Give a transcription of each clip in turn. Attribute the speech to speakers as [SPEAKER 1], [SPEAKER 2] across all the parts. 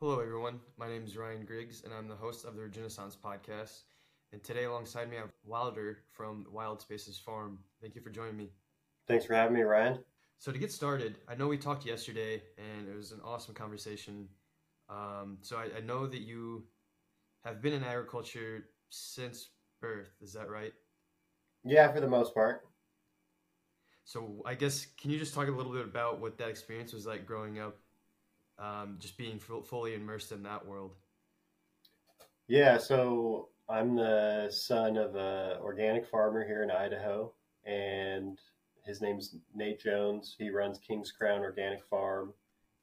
[SPEAKER 1] Hello, everyone. My name is Ryan Griggs, and I'm the host of the Regenaissance podcast. And today, alongside me, I have Wilder from Wild Spaces Farm. Thank you for joining me.
[SPEAKER 2] Thanks for having me, Ryan.
[SPEAKER 1] So, to get started, I know we talked yesterday, and it was an awesome conversation. Um, so, I, I know that you have been in agriculture since birth. Is that right?
[SPEAKER 2] Yeah, for the most part.
[SPEAKER 1] So, I guess, can you just talk a little bit about what that experience was like growing up, um, just being f- fully immersed in that world?
[SPEAKER 2] Yeah, so I'm the son of an organic farmer here in Idaho, and his name's Nate Jones. He runs King's Crown Organic Farm.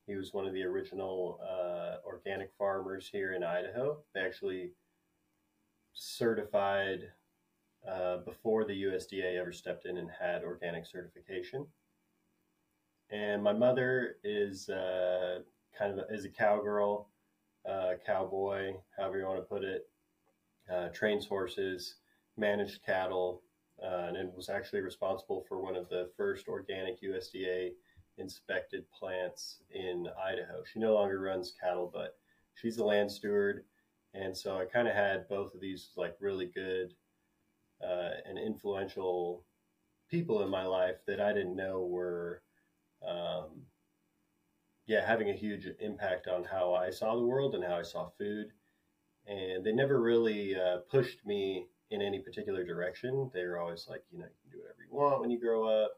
[SPEAKER 2] He was one of the original uh, organic farmers here in Idaho. They actually certified uh, before the USDA ever stepped in and had organic certification. And my mother is uh, kind of is a cowgirl, uh, cowboy, however you want to put it. Uh, trains horses, managed cattle, uh, and was actually responsible for one of the first organic USDA inspected plants in Idaho. She no longer runs cattle, but she's a land steward. And so I kind of had both of these like really good uh, and influential people in my life that I didn't know were, um, yeah, having a huge impact on how I saw the world and how I saw food. And they never really uh, pushed me in any particular direction. They were always like, you know, you can do whatever you want when you grow up.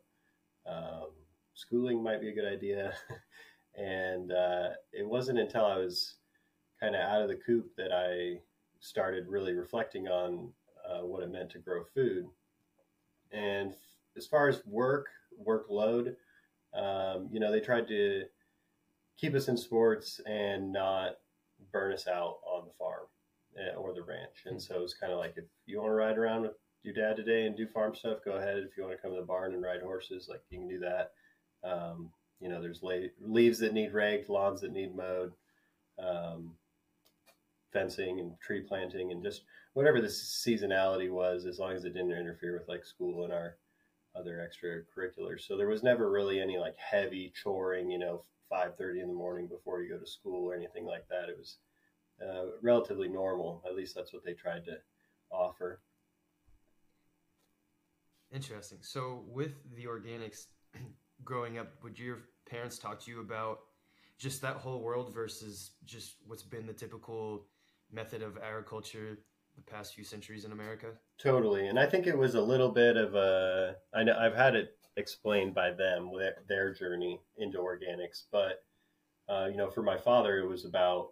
[SPEAKER 2] Um, schooling might be a good idea. and uh, it wasn't until I was kind of out of the coop that I started really reflecting on uh, what it meant to grow food. And f- as far as work, workload, um, you know, they tried to keep us in sports and not burn us out on the farm eh, or the ranch. And so it's kind of like if you want to ride around with your dad today and do farm stuff, go ahead. If you want to come to the barn and ride horses, like you can do that. Um, you know, there's la- leaves that need raked, lawns that need mowed, um, fencing and tree planting, and just whatever the seasonality was, as long as it didn't interfere with like school and our other extracurriculars. So there was never really any like heavy choring, you know, five thirty in the morning before you go to school or anything like that. It was uh, relatively normal. At least that's what they tried to offer.
[SPEAKER 1] Interesting. So, with the organics, growing up, would your parents talk to you about just that whole world versus just what's been the typical method of agriculture the past few centuries in America?
[SPEAKER 2] Totally, and I think it was a little bit of a. I know I've had it explained by them their, their journey into organics, but uh, you know, for my father, it was about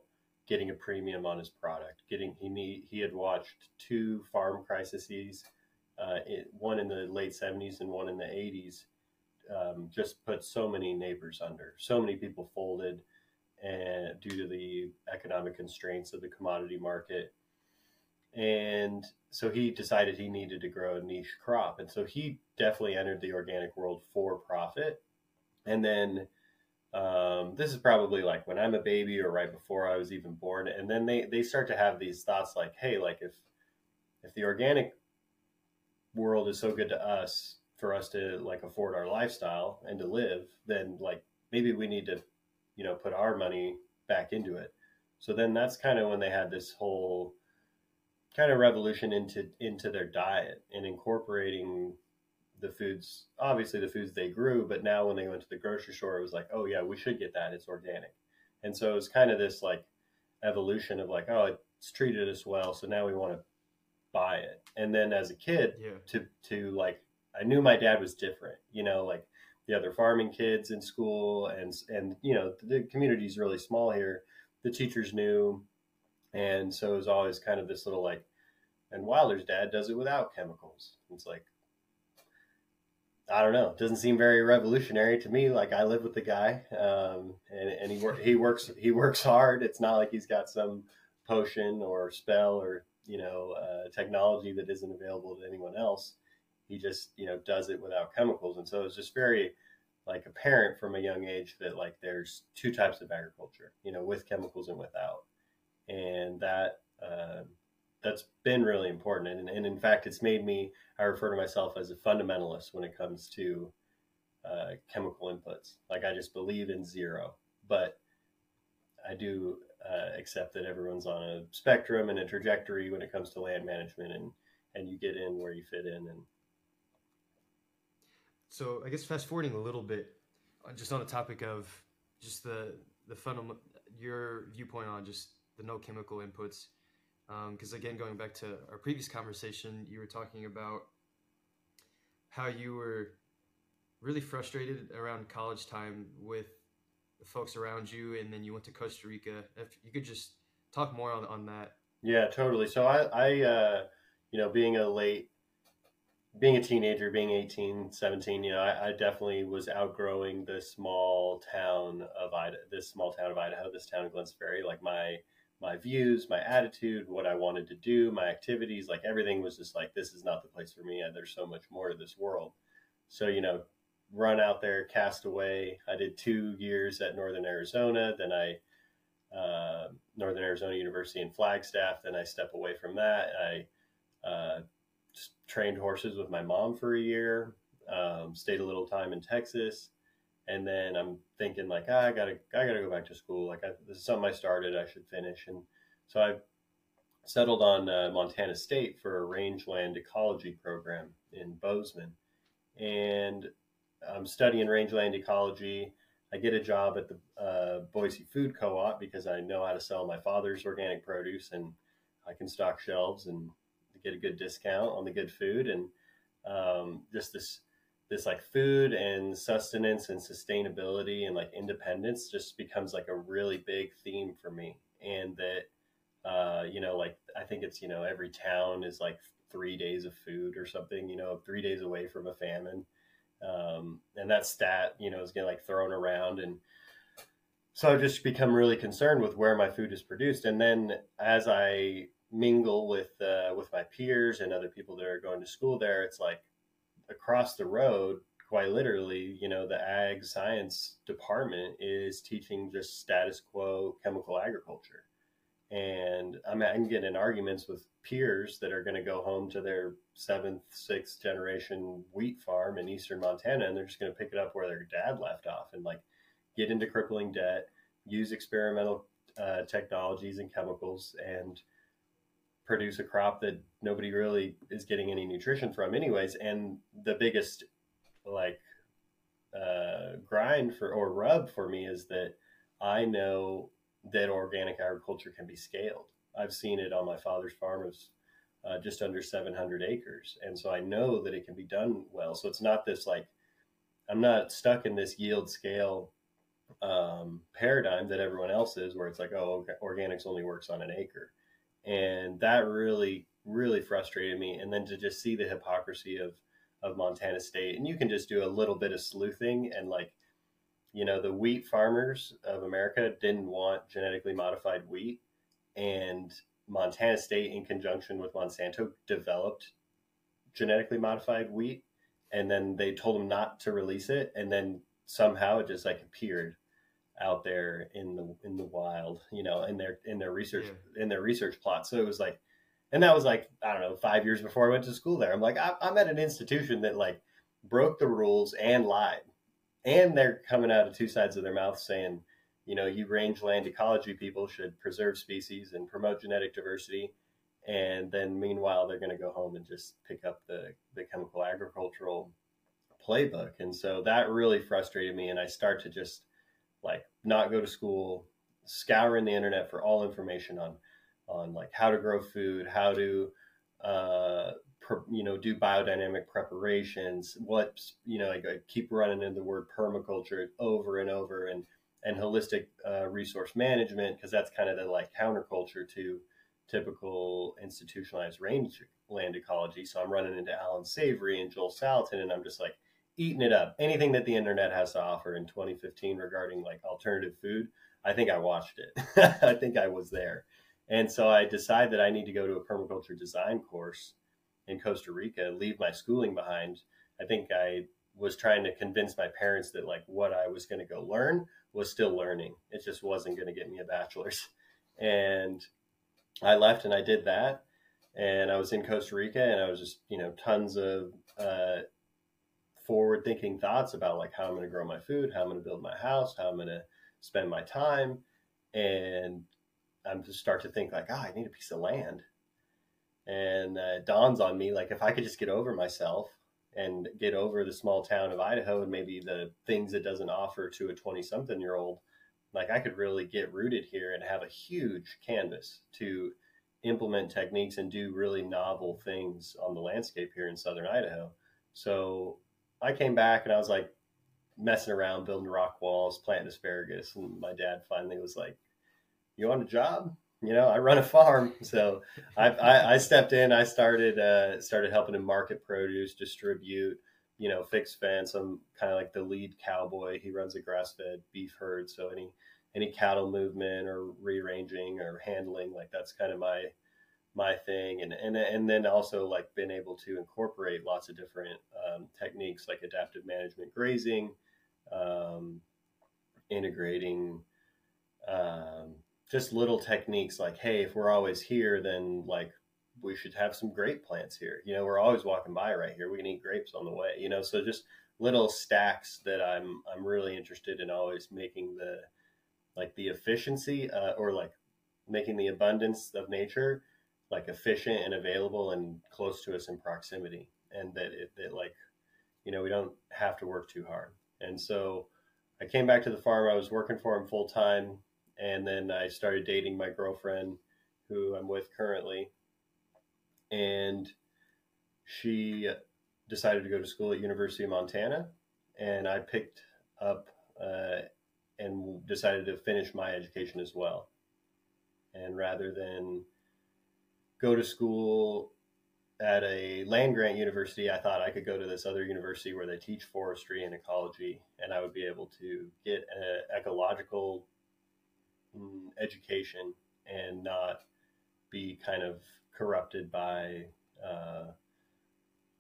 [SPEAKER 2] getting a premium on his product. Getting he need, he had watched two farm crises, uh, it, one in the late '70s and one in the '80s, um, just put so many neighbors under. So many people folded, and due to the economic constraints of the commodity market and so he decided he needed to grow a niche crop. And so he definitely entered the organic world for profit. And then um, this is probably like when i'm a baby or right before i was even born. And then they they start to have these thoughts like hey like if if the organic world is so good to us for us to like afford our lifestyle and to live then like maybe we need to you know put our money back into it. So then that's kind of when they had this whole kind of revolution into into their diet and incorporating the foods obviously the foods they grew but now when they went to the grocery store it was like oh yeah we should get that. It's organic. And so it was kind of this like evolution of like oh it's treated us well so now we want to buy it. And then as a kid
[SPEAKER 1] Yeah.
[SPEAKER 2] to to like i knew my dad was different you know like the other farming kids in school and and you know the community is really small here. The teachers knew and so it was always kind of this little like, and Wilder's dad does it without chemicals. It's like, I don't know. It doesn't seem very revolutionary to me. Like I live with the guy, um, and, and he he works he works hard. It's not like he's got some potion or spell or you know uh, technology that isn't available to anyone else. He just you know does it without chemicals, and so it's just very like apparent from a young age that like there's two types of agriculture, you know, with chemicals and without and that uh, that's been really important. And, and in fact, it's made me I refer to myself as a fundamentalist when it comes to uh, chemical inputs. Like I just believe in zero, but I do uh, accept that everyone's on a spectrum and a trajectory when it comes to land management, and and you get in where you fit in. And
[SPEAKER 1] so, I guess fast forwarding a little bit, uh, just on the topic of just the the fundamental your viewpoint on just the no chemical inputs, because um, again, going back to our previous conversation, you were talking about how you were really frustrated around college time with the folks around you, and then you went to Costa Rica. If you could just talk more on, on that.
[SPEAKER 2] Yeah, totally. So I, I uh, you know, being a late, being a teenager, being 18, 17, you know, I, I definitely was outgrowing this small town of Idaho, this small town of Idaho, this town of Glenns Ferry. Like my, my views, my attitude, what I wanted to do, my activities, like everything was just like, this is not the place for me. There's so much more to this world. So, you know, run out there, cast away. I did two years at Northern Arizona. Then I, uh, Northern Arizona University in Flagstaff. Then I step away from that. I uh, trained horses with my mom for a year. Um, stayed a little time in Texas, and then I'm thinking like ah, I gotta I gotta go back to school. Like I, this is something I started. I should finish. And so I settled on uh, Montana State for a rangeland ecology program in Bozeman, and I'm studying rangeland ecology. I get a job at the uh, Boise Food Co-op because I know how to sell my father's organic produce, and I can stock shelves and get a good discount on the good food. And um, just this, this like food and sustenance and sustainability and like independence just becomes like a really big theme for me. And that, uh, you know, like I think it's you know every town is like three days of food or something. You know, three days away from a famine um, and that stat, you know, is getting like thrown around. And so I've just become really concerned with where my food is produced. And then as I mingle with, uh, with my peers and other people that are going to school there, it's like across the road, quite literally, you know, the ag science department is teaching just status quo chemical agriculture. And I'm, getting in arguments with peers that are going to go home to their seventh, sixth generation wheat farm in eastern Montana, and they're just going to pick it up where their dad left off and like get into crippling debt, use experimental uh, technologies and chemicals, and produce a crop that nobody really is getting any nutrition from, anyways. And the biggest like uh, grind for or rub for me is that I know that organic agriculture can be scaled I've seen it on my father's farm. of uh, just under 700 acres. And so I know that it can be done well. So it's not this like, I'm not stuck in this yield scale um, paradigm that everyone else is, where it's like, oh, organics only works on an acre. And that really, really frustrated me. And then to just see the hypocrisy of, of Montana State, and you can just do a little bit of sleuthing and like, you know, the wheat farmers of America didn't want genetically modified wheat and Montana State, in conjunction with Monsanto, developed genetically modified wheat, and then they told them not to release it, and then somehow it just like appeared out there in the in the wild, you know, in their in their research yeah. in their research plot. So it was like, and that was like I don't know, five years before I went to school there. I'm like, I'm at an institution that like broke the rules and lied, and they're coming out of two sides of their mouth saying you know, you rangeland ecology people should preserve species and promote genetic diversity. And then meanwhile, they're going to go home and just pick up the, the chemical agricultural playbook. And so that really frustrated me. And I start to just like not go to school, scouring the internet for all information on, on like how to grow food, how to, uh, you know, do biodynamic preparations, what, you know, like I keep running into the word permaculture over and over. And and holistic uh, resource management because that's kind of the like counterculture to typical institutionalized range land ecology. So I'm running into Allan Savory and Joel Salatin, and I'm just like eating it up. Anything that the internet has to offer in 2015 regarding like alternative food, I think I watched it. I think I was there. And so I decided that I need to go to a permaculture design course in Costa Rica, leave my schooling behind. I think I was trying to convince my parents that like what I was going to go learn was still learning. It just wasn't going to get me a bachelor's. And I left and I did that. And I was in Costa Rica and I was just, you know, tons of uh, forward thinking thoughts about like how I'm going to grow my food, how I'm going to build my house, how I'm going to spend my time. and I'm just start to think like, oh, I need a piece of land. And uh, it dawns on me like if I could just get over myself and get over the small town of Idaho and maybe the things it doesn't offer to a 20 something year old, like I could really get rooted here and have a huge canvas to implement techniques and do really novel things on the landscape here in southern Idaho. So I came back and I was like messing around, building rock walls, planting asparagus. And my dad finally was like, You want a job? You know, I run a farm. So I, I, I stepped in, I started, uh, started helping him market produce, distribute, you know, fix fence. I'm kind of like the lead cowboy. He runs a grass fed beef herd. So any, any cattle movement or rearranging or handling, like that's kind of my, my thing and and and then also like been able to incorporate lots of different um, techniques like adaptive management grazing um, integrating um, just little techniques like hey if we're always here then like we should have some grape plants here. You know we're always walking by right here. We can eat grapes on the way you know? So just little stacks that i'm i'm really interested in always making the like the efficiency uh, or like making the abundance of nature like efficient and available and close to us in proximity and that it that like you know we don't have to work too hard. And so i came back to the farm i was working for him full time and then i started dating my girlfriend who i'm with currently. And she decided to go to school at university of montana and i picked up uh, and decided to finish my education as well. And rather than go to school at a land grant university, I thought I could go to this other university where they teach forestry and ecology, and I would be able to get an ecological mm, education and not be kind of corrupted by uh,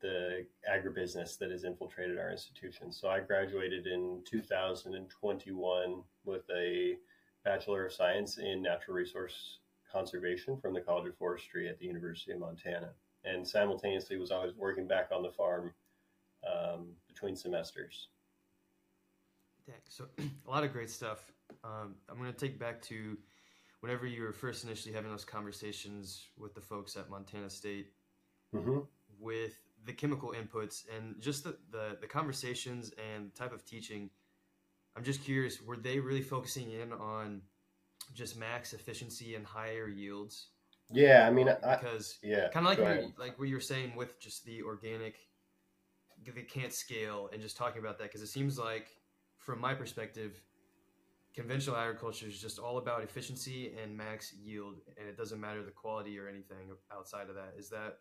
[SPEAKER 2] the agribusiness that has infiltrated our institutions. So I graduated in 2021 with a Bachelor of Science in Natural Resource conservation from the College of Forestry at the University of Montana, and simultaneously was always working back on the farm um, between semesters.
[SPEAKER 1] So a lot of great stuff. Um, I'm going to take back to whenever you were first initially having those conversations with the folks at Montana State mm-hmm. with the chemical inputs and just the, the, the conversations and type of teaching. I'm just curious, were they really focusing in on just max efficiency and higher yields.
[SPEAKER 2] Yeah, I mean,
[SPEAKER 1] because
[SPEAKER 2] yeah,
[SPEAKER 1] kind of like what, like what you were saying with just the organic, they can't scale, and just talking about that because it seems like, from my perspective, conventional agriculture is just all about efficiency and max yield, and it doesn't matter the quality or anything outside of that. Is that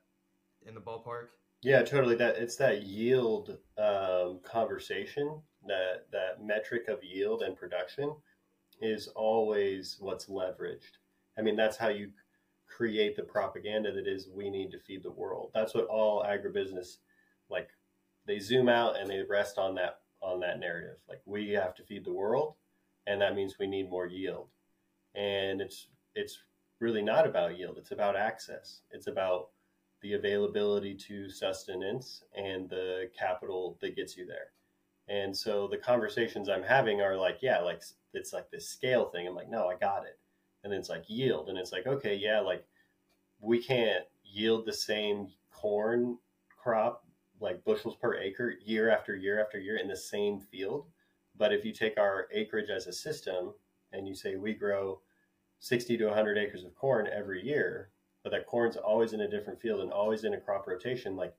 [SPEAKER 1] in the ballpark?
[SPEAKER 2] Yeah, totally. That it's that yield um, conversation, that that metric of yield and production is always what's leveraged. I mean, that's how you create the propaganda that is we need to feed the world. That's what all agribusiness like they zoom out and they rest on that on that narrative. Like we have to feed the world and that means we need more yield. And it's it's really not about yield. It's about access. It's about the availability to sustenance and the capital that gets you there. And so the conversations I'm having are like, yeah, like it's like this scale thing. I'm like, no, I got it. And then it's like yield. And it's like, okay, yeah, like we can't yield the same corn crop, like bushels per acre, year after year after year in the same field. But if you take our acreage as a system and you say we grow 60 to 100 acres of corn every year, but that corn's always in a different field and always in a crop rotation, like,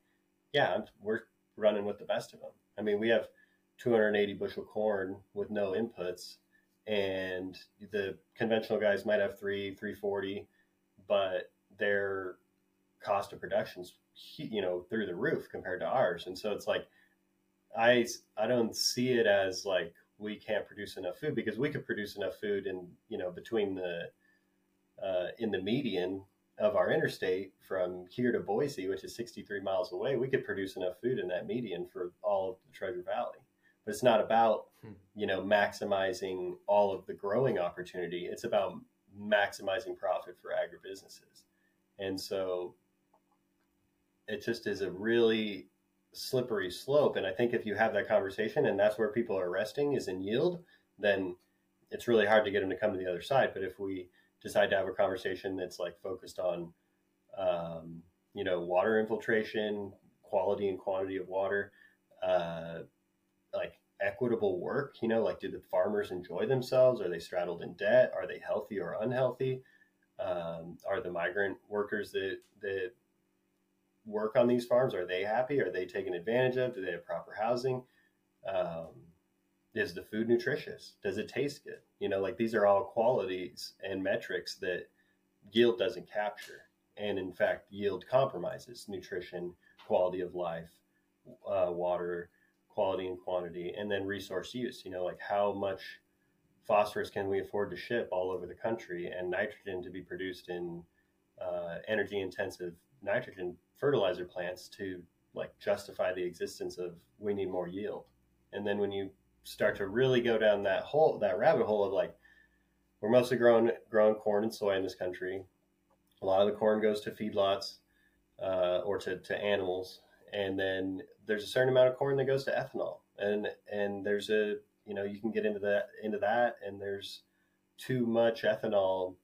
[SPEAKER 2] yeah, we're running with the best of them. I mean, we have 280 bushel corn with no inputs and the conventional guys might have three 340 but their cost of production's you know through the roof compared to ours and so it's like i i don't see it as like we can't produce enough food because we could produce enough food in you know between the uh, in the median of our interstate from here to Boise, which is 63 miles away, we could produce enough food in that median for all of the Treasure Valley but it's not about hmm. you know maximizing all of the growing opportunity it's about maximizing profit for agribusinesses and so it just is a really slippery slope and i think if you have that conversation and that's where people are resting is in yield then it's really hard to get them to come to the other side. But if we decide to have a conversation that's like focused on, um, you know, water infiltration, quality and quantity of water, uh, like equitable work, you know, like do the farmers enjoy themselves? Are they straddled in debt? Are they healthy or unhealthy? Um, are the migrant workers that that work on these farms are they happy? Are they taken advantage of? Do they have proper housing? Um, is the food nutritious? Does it taste good? You know, like these are all qualities and metrics that yield doesn't capture, and in fact, yield compromises nutrition, quality of life, uh, water quality and quantity, and then resource use. You know, like how much phosphorus can we afford to ship all over the country and nitrogen to be produced in uh, energy intensive nitrogen fertilizer plants to like justify the existence of we need more yield. And then when you start to really go down that hole, that rabbit hole of like, we're mostly growing growing corn and soy in this country. A lot of the corn goes to feedlots uh, or to, to animals, and then there's a certain amount of corn that goes to ethanol, and and there's a you know you can get into that into that, and there's too much ethanol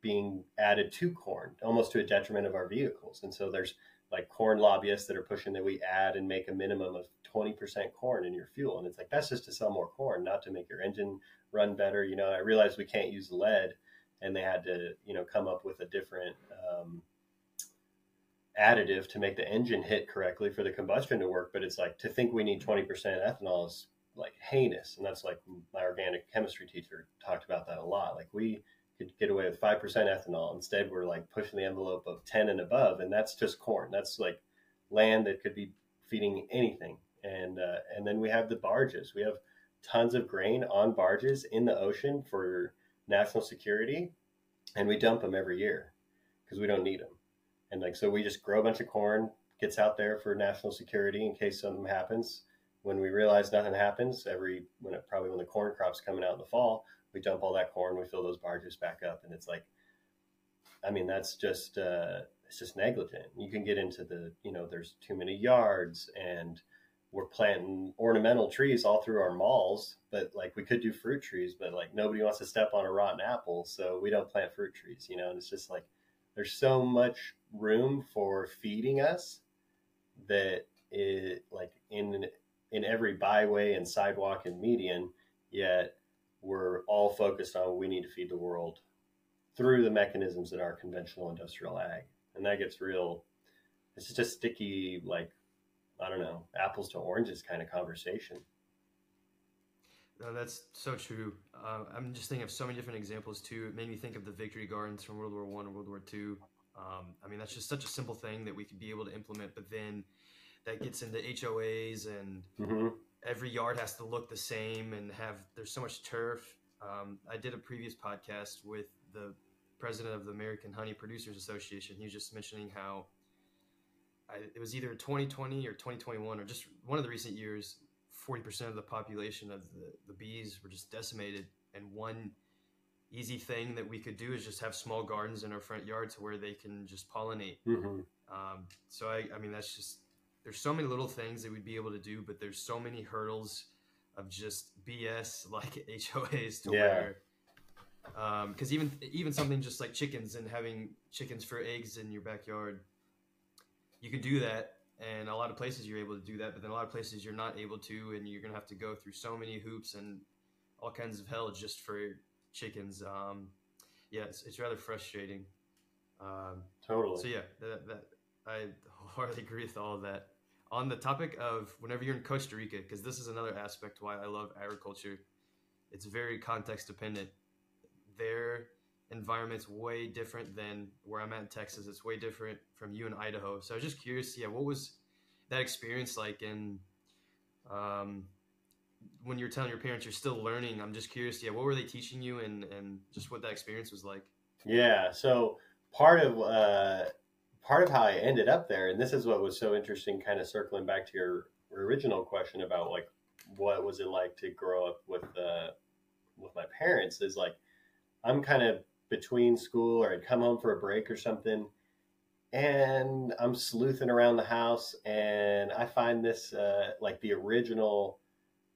[SPEAKER 2] being added to corn, almost to a detriment of our vehicles. And so there's like corn lobbyists that are pushing that we add and make a minimum of 20% corn in your fuel. And it's like, that's just to sell more corn, not to make your engine run better. You know, I realized we can't use lead and they had to, you know, come up with a different um, additive to make the engine hit correctly for the combustion to work. But it's like to think we need 20% ethanol is like heinous. And that's like my organic chemistry teacher talked about that a lot. Like we, could get away with 5% ethanol. Instead, we're like pushing the envelope of 10 and above, and that's just corn. That's like land that could be feeding anything. And, uh, and then we have the barges. We have tons of grain on barges in the ocean for national security, and we dump them every year because we don't need them. And like, so we just grow a bunch of corn, gets out there for national security in case something happens. When we realize nothing happens, every when it probably when the corn crop's coming out in the fall, we dump all that corn, we fill those barges back up, and it's like, I mean, that's just uh, it's just negligent. You can get into the you know, there's too many yards, and we're planting ornamental trees all through our malls, but like we could do fruit trees, but like nobody wants to step on a rotten apple, so we don't plant fruit trees, you know. And it's just like there's so much room for feeding us that it like in in every byway and sidewalk and median, yet we're all focused on we need to feed the world through the mechanisms that are conventional industrial ag. And that gets real, it's just a sticky, like, I don't know, apples to oranges kind of conversation.
[SPEAKER 1] No, that's so true. Uh, I'm just thinking of so many different examples too. It made me think of the victory gardens from World War One and World War Two. Um, I mean, that's just such a simple thing that we could be able to implement, but then that gets into HOAs and mm-hmm every yard has to look the same and have there's so much turf. Um, I did a previous podcast with the president of the American Honey Producers Association. He was just mentioning how I, it was either 2020 or 2021 or just one of the recent years. 40% of the population of the, the bees were just decimated. And one easy thing that we could do is just have small gardens in our front yard to where they can just pollinate. Mm-hmm. Um, so I, I mean, that's just there's so many little things that we'd be able to do, but there's so many hurdles of just BS like HOAs to yeah. where because um, even even something just like chickens and having chickens for eggs in your backyard, you can do that, and a lot of places you're able to do that, but then a lot of places you're not able to, and you're gonna have to go through so many hoops and all kinds of hell just for chickens. Um, yeah, it's, it's rather frustrating. Um,
[SPEAKER 2] totally.
[SPEAKER 1] So yeah, that, that I wholeheartedly agree with all of that. On the topic of whenever you're in Costa Rica, because this is another aspect why I love agriculture, it's very context dependent. Their environment's way different than where I'm at in Texas. It's way different from you in Idaho. So I was just curious, yeah, what was that experience like? And um, when you're telling your parents you're still learning, I'm just curious, yeah, what were they teaching you, and and just what that experience was like?
[SPEAKER 2] Yeah, so part of uh, part of how I ended up there, and this is what was so interesting, kind of circling back to your original question about like what was it like to grow up with uh, with my parents, is like I'm kind of between school or I'd come home for a break or something, and I'm sleuthing around the house, and I find this uh, like the original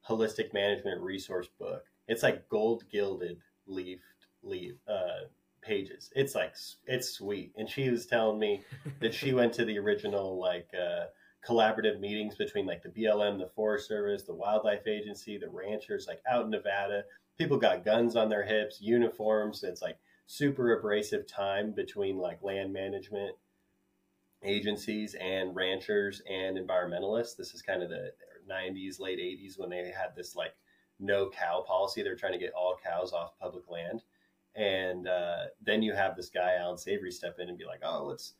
[SPEAKER 2] holistic management resource book. It's like gold gilded leafed leaf uh, pages. It's like it's sweet. And she was telling me that she went to the original like uh, collaborative meetings between like the BLM, the Forest Service, the Wildlife Agency, the ranchers, like out in Nevada. People got guns on their hips, uniforms. It's like super abrasive time between like land management agencies and ranchers and environmentalists. This is kind of the 90s, late 80s when they had this like no cow policy. They're trying to get all cows off public land. And uh, then you have this guy, Allan Savory, step in and be like, oh, let's,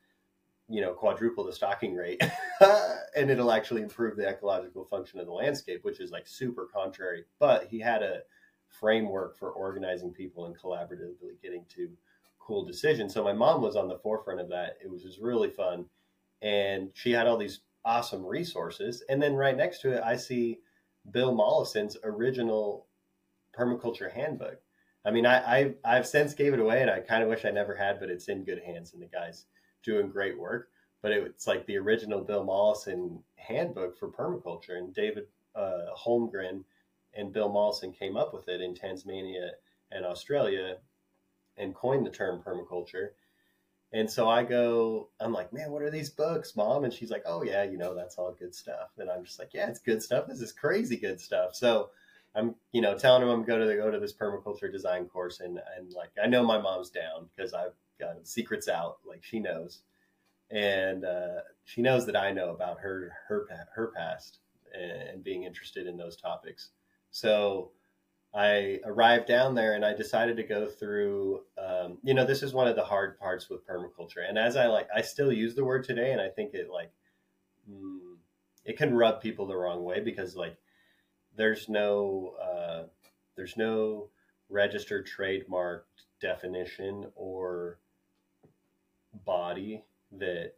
[SPEAKER 2] you know, quadruple the stocking rate. and it'll actually improve the ecological function of the landscape, which is like super contrary. But he had a framework for organizing people and collaboratively getting to cool decisions. So my mom was on the forefront of that. It was just really fun. And she had all these awesome resources. And then right next to it, I see Bill Mollison's original permaculture handbook. I mean, I, I I've since gave it away, and I kind of wish I never had, but it's in good hands, and the guy's doing great work. But it, it's like the original Bill Mollison handbook for permaculture, and David uh, Holmgren and Bill Mollison came up with it in Tasmania and Australia, and coined the term permaculture. And so I go, I'm like, man, what are these books, mom? And she's like, oh, yeah, you know, that's all good stuff. And I'm just like, yeah, it's good stuff. This is crazy good stuff. So I'm, you know, telling him I'm going to go to this permaculture design course. And, and like, I know my mom's down because I've got secrets out, like she knows. And uh, she knows that I know about her, her, her past and being interested in those topics. So I arrived down there and I decided to go through. Um, you know, this is one of the hard parts with permaculture, and as I like, I still use the word today, and I think it like mm, it can rub people the wrong way because like there's no uh, there's no registered trademark definition or body that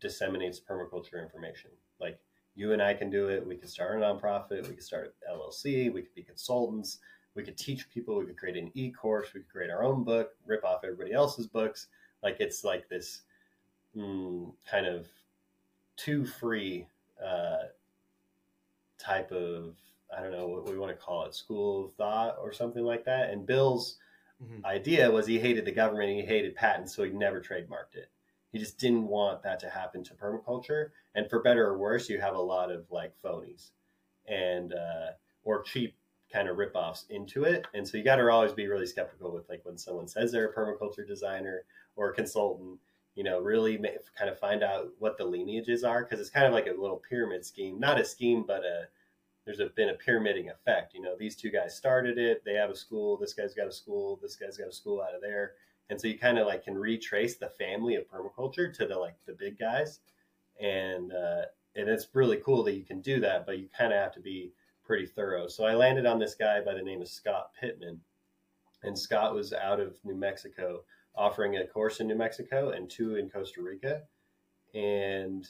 [SPEAKER 2] disseminates permaculture information. Like you and I can do it. We can start a nonprofit. We can start an LLC. We could be consultants we could teach people we could create an e-course we could create our own book rip off everybody else's books like it's like this mm, kind of too free uh, type of i don't know what we want to call it school of thought or something like that and bill's mm-hmm. idea was he hated the government he hated patents so he never trademarked it he just didn't want that to happen to permaculture and for better or worse you have a lot of like phonies and uh, or cheap kind of ripoffs into it. And so you got to always be really skeptical with like when someone says they're a permaculture designer or a consultant, you know, really kind of find out what the lineages are because it's kind of like a little pyramid scheme, not a scheme, but a there's a, been a pyramiding effect. You know, these two guys started it. They have a school. This guy's got a school. This guy's got a school out of there. And so you kind of like can retrace the family of permaculture to the like the big guys, and uh, and it's really cool that you can do that. But you kind of have to be pretty thorough. So I landed on this guy by the name of Scott Pittman. And Scott was out of New Mexico offering a course in New Mexico and two in Costa Rica. And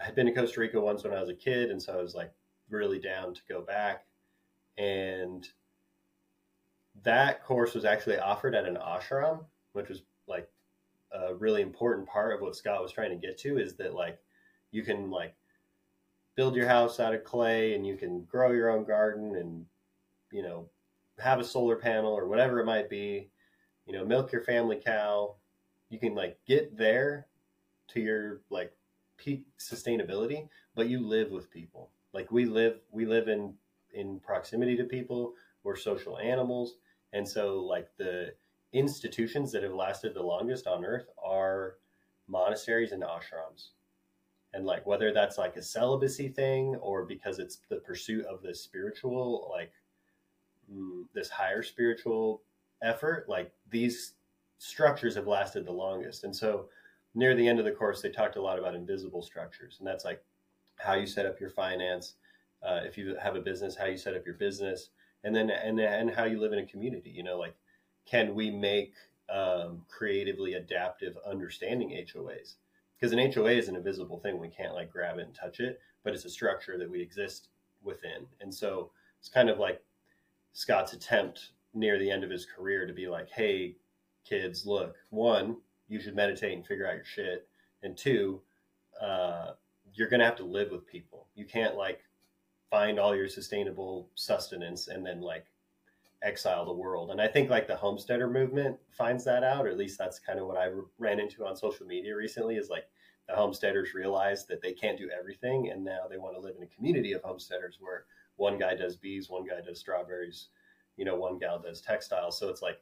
[SPEAKER 2] I had been to Costa Rica once when I was a kid. And so I was like really down to go back. And that course was actually offered at an ashram, which was like a really important part of what Scott was trying to get to is that like you can like build your house out of clay and you can grow your own garden and you know have a solar panel or whatever it might be you know milk your family cow you can like get there to your like peak sustainability but you live with people like we live we live in in proximity to people. We're social animals. And so like the institutions that have lasted the longest on earth are monasteries and ashrams. And like whether that's like a celibacy thing or because it's the pursuit of this spiritual like mm, this higher spiritual effort like these structures have lasted the longest. And so near the end of the course they talked a lot about invisible structures. And that's like how you set up your finance uh, if you have a business how you set up your business and then and and how you live in a community you know like can we make um, creatively adaptive understanding hoas because an HOA is an invisible thing. We can't like grab it and touch it, but it's a structure that we exist within. And so it's kind of like Scott's attempt near the end of his career to be like, hey, kids, look, one, you should meditate and figure out your shit. And two, uh, you're going to have to live with people. You can't like find all your sustainable sustenance and then like exile the world. And I think like the homesteader movement finds that out, or at least that's kind of what I ran into on social media recently is like the homesteaders realize that they can't do everything. And now they want to live in a community of homesteaders where one guy does bees, one guy does strawberries, you know, one gal does textiles. So it's like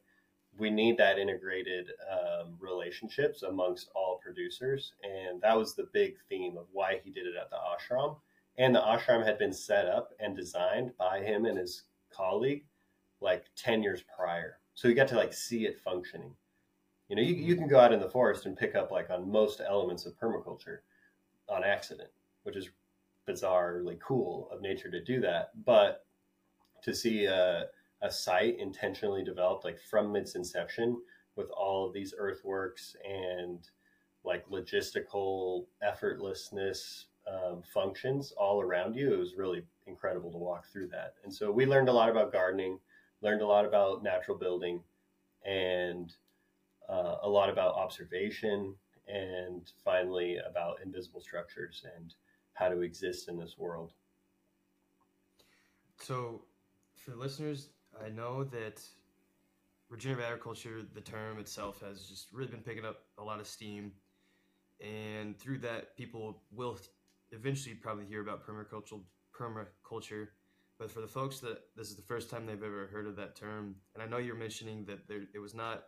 [SPEAKER 2] we need that integrated um, relationships amongst all producers. And that was the big theme of why he did it at the ashram. And the ashram had been set up and designed by him and his colleague like 10 years prior. So you got to like see it functioning. You know, you, you can go out in the forest and pick up like on most elements of permaculture on accident, which is bizarrely cool of nature to do that. But to see a, a site intentionally developed like from its inception with all of these earthworks and like logistical effortlessness um, functions all around you, it was really incredible to walk through that. And so we learned a lot about gardening learned a lot about natural building and uh, a lot about observation and finally about invisible structures and how to exist in this world.
[SPEAKER 1] So, for listeners, I know that regenerative agriculture, the term itself, has just really been picking up a lot of steam. And through that, people will eventually probably hear about permaculture, permaculture but for the folks that this is the first time they've ever heard of that term, and I know you're mentioning that there, it was not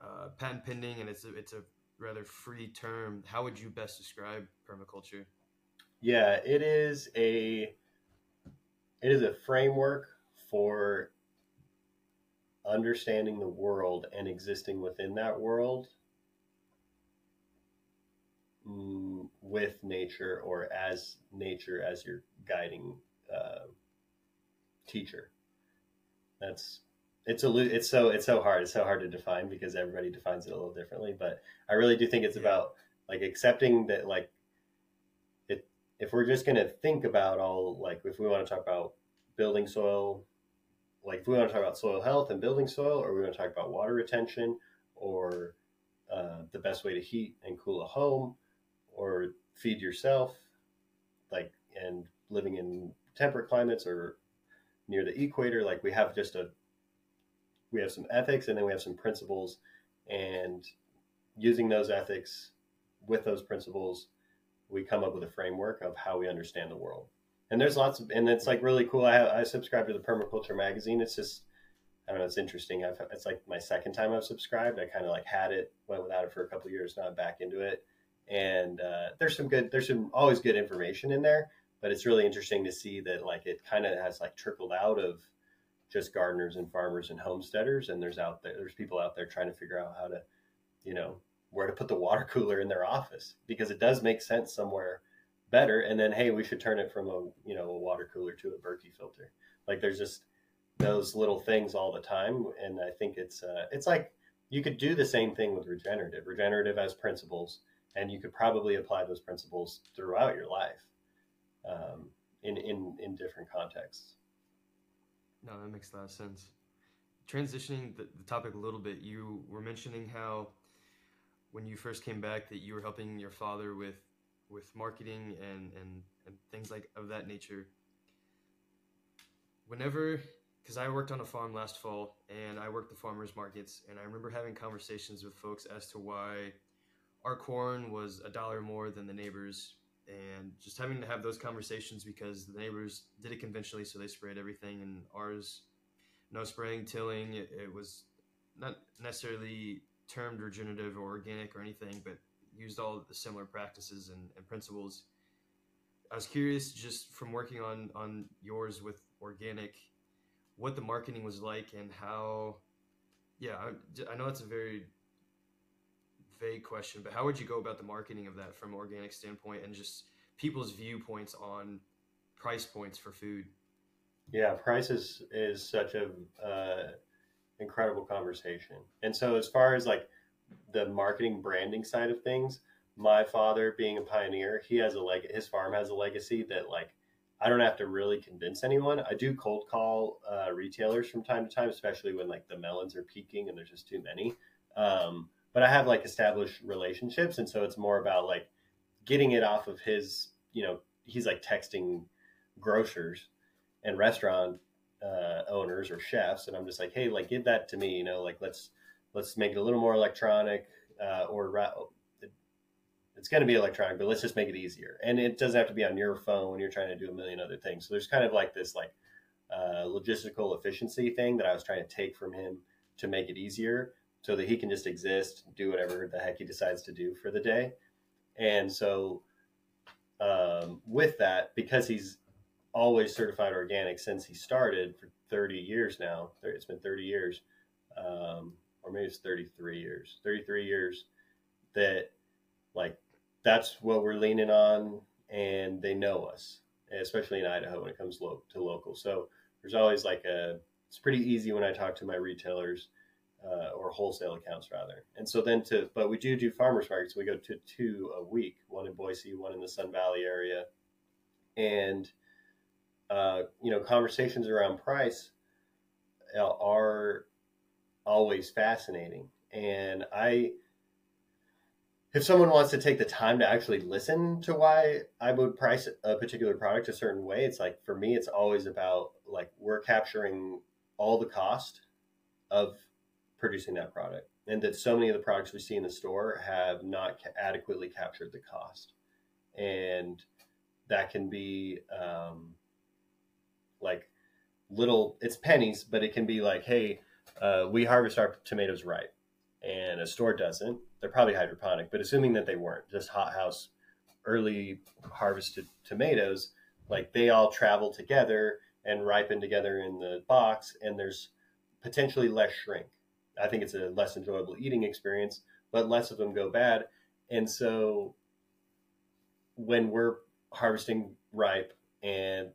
[SPEAKER 1] uh, patent pending and it's a, it's a rather free term. How would you best describe permaculture?
[SPEAKER 2] Yeah, it is a it is a framework for understanding the world and existing within that world mm, with nature or as nature as your guiding uh, teacher. That's it's a it's so it's so hard it's so hard to define because everybody defines it a little differently. But I really do think it's about like accepting that like it if we're just gonna think about all like if we want to talk about building soil like if we want to talk about soil health and building soil or we want to talk about water retention or uh, the best way to heat and cool a home or feed yourself like and living in temperate climates or near the equator like we have just a we have some ethics and then we have some principles. And using those ethics with those principles we come up with a framework of how we understand the world and there's lots of and it's like really cool. I, I subscribe to the permaculture magazine. It's just i don't know it's interesting. I've, it's like my second time i've subscribed. I kind of like had it went without it for a couple years now i'm back into it. And uh, there's some good there's some always good information in there but it's really interesting to see that like it kind of has like trickled out of just gardeners and farmers and homesteaders. And there's out there there's people out there trying to figure out how to you know where to put the water cooler in their office because it does make sense somewhere better and then hey we should turn it from a you know a water cooler to a Berkey filter like there's just those little things all the time and i think it's uh, it's like you could do the same thing with regenerative regenerative as principles and you could probably apply those principles throughout your life um, in, in, in different contexts.
[SPEAKER 1] No, that makes a lot of sense. Transitioning the, the topic a little bit, you were mentioning how when you first came back that you were helping your father with with marketing and and, and things like of that nature. Whenever because I worked on a farm last fall and I worked the farmers markets and I remember having conversations with folks as to why our corn was a dollar more than the neighbors and just having to have those conversations because the neighbors did it conventionally, so they sprayed everything, and ours, no spraying, tilling. It, it was not necessarily termed regenerative or organic or anything, but used all the similar practices and, and principles. I was curious, just from working on on yours with organic, what the marketing was like and how. Yeah, I, I know it's a very vague question, but how would you go about the marketing of that from organic standpoint and just people's viewpoints on price points for food?
[SPEAKER 2] Yeah, price is, is such a uh, incredible conversation. And so as far as like the marketing branding side of things, my father being a pioneer, he has a leg his farm has a legacy that like I don't have to really convince anyone. I do cold call uh, retailers from time to time, especially when like the melons are peaking and there's just too many. Um, but I have like established relationships, and so it's more about like getting it off of his. You know, he's like texting grocers and restaurant uh, owners or chefs, and I'm just like, hey, like give that to me, you know, like let's let's make it a little more electronic, uh, or it's going to be electronic, but let's just make it easier. And it doesn't have to be on your phone when you're trying to do a million other things. So there's kind of like this like uh, logistical efficiency thing that I was trying to take from him to make it easier, so that he can just exist, do whatever the heck he decides to do for the day. And so um, with that, because he's always certified organic since he started for 30 years now. It's been 30 years, um, or maybe it's 33 years. 33 years that, like, that's what we're leaning on, and they know us, especially in Idaho when it comes lo- to local. So there's always like a. It's pretty easy when I talk to my retailers. Uh, or wholesale accounts rather. And so then to, but we do do farmers markets. We go to two a week, one in Boise, one in the Sun Valley area. And uh, you know, conversations around price are always fascinating. And I, if someone wants to take the time to actually listen to why I would price a particular product a certain way, it's like for me, it's always about like we're capturing all the cost of producing that product, and that so many of the products we see in the store have not adequately captured the cost, and that can be um, like little it's pennies but it can be like hey uh, we harvest our tomatoes ripe, and a store doesn't. They're probably hydroponic but assuming that they weren't just hothouse early harvested tomatoes like they all travel together and ripen together in the box and there's potentially less shrink. I think it's a less enjoyable eating experience but less of them go bad. And so when we're harvesting ripe and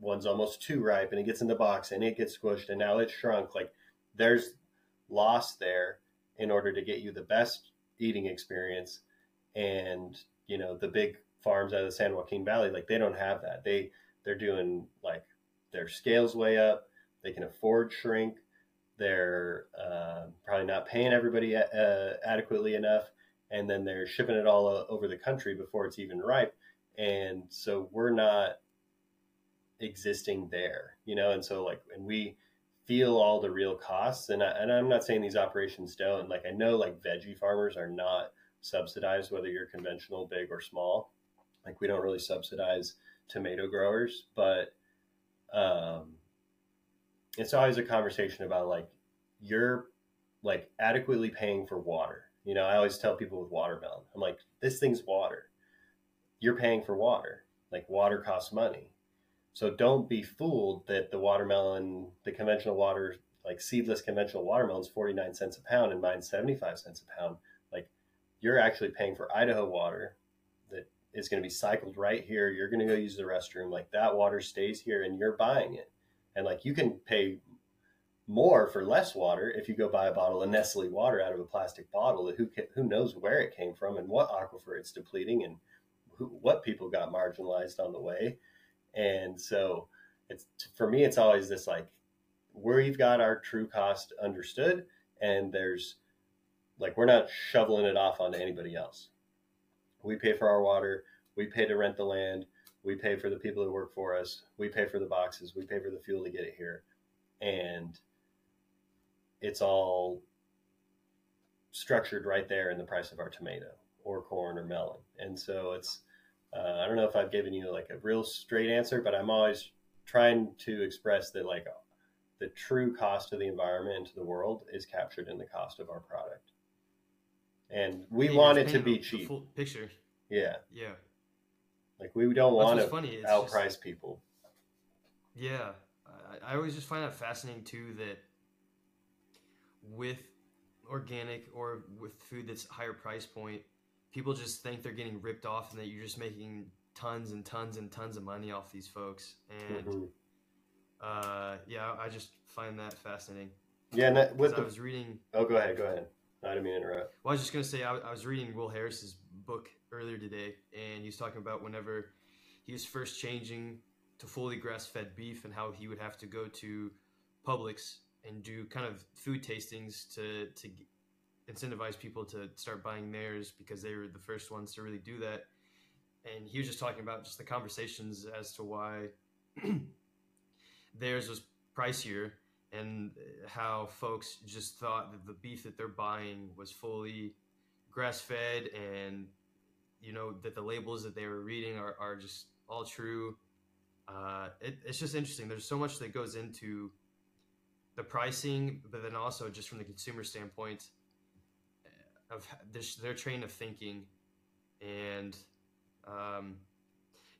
[SPEAKER 2] one's almost too ripe and it gets in the box and it gets squished and now it's shrunk like there's loss there in order to get you the best eating experience. And you know the big farms out of the san joaquin valley like they don't have that. They they're doing like their scales way up. They can afford shrink. They're uh, probably not paying everybody uh, adequately enough. And then they're shipping it all over the country before it's even ripe. And so we're not existing there, you know, and so like, and we feel all the real costs, and I, and I'm not saying these operations don't. Like, I know like veggie farmers are not subsidized, whether you're conventional, big or small. Like, we don't really subsidize tomato growers, but um, it's always a conversation about like you're like adequately paying for water. You know, I always tell people with watermelon, I'm like, this thing's water. You're paying for water. Like water costs money. So don't be fooled that the watermelon, the conventional water, like seedless conventional watermelon is 49 cents a pound and mine's 75 cents a pound. Like you're actually paying for Idaho water that is going to be cycled right here. You're going to go use the restroom. Like that water stays here and you're buying it. And like you can pay more for less water if you go buy a bottle of Nestle water out of a plastic bottle. Who who knows where it came from and what aquifer it's depleting and who, what people got marginalized on the way. And so it's for me, it's always this like where we've got our true cost understood, and there's like we're not shoveling it off onto anybody else. We pay for our water, we pay to rent the land, we pay for the people who work for us, we pay for the boxes, we pay for the fuel to get it here, and it's all structured right there in the price of our tomato or corn or melon. And so it's uh, I don't know if I've given you like a real straight answer, but I'm always trying to express that like the true cost of the environment and to the world is captured in the cost of our product. And we yeah, want it to be cheap.
[SPEAKER 1] picture.
[SPEAKER 2] Yeah.
[SPEAKER 1] Yeah.
[SPEAKER 2] Like we don't want to funny. outprice just, people.
[SPEAKER 1] Yeah. I, I always just find that fascinating too that with organic or with food that's higher price point, people just think they're getting ripped off and that you're just making tons and tons and tons of money off these folks. And mm-hmm. uh, yeah, I just find that fascinating.
[SPEAKER 2] Yeah, and that, with
[SPEAKER 1] the, I was reading.
[SPEAKER 2] Oh, go ahead, go ahead. I didn't mean to interrupt.
[SPEAKER 1] Well, I was just gonna say I, I was reading Will Harris's book earlier today, and he was talking about whenever he was first changing to fully grass-fed beef and how he would have to go to Publix and do kind of food tastings to to incentivize people to start buying theirs because they were the first ones to really do that. And he was just talking about just the conversations as to why theirs was pricier and how folks just thought that the beef that they're buying was fully grass fed and you know that the labels that they were reading are, are just all true uh, it, it's just interesting there's so much that goes into the pricing but then also just from the consumer standpoint of this, their train of thinking and um,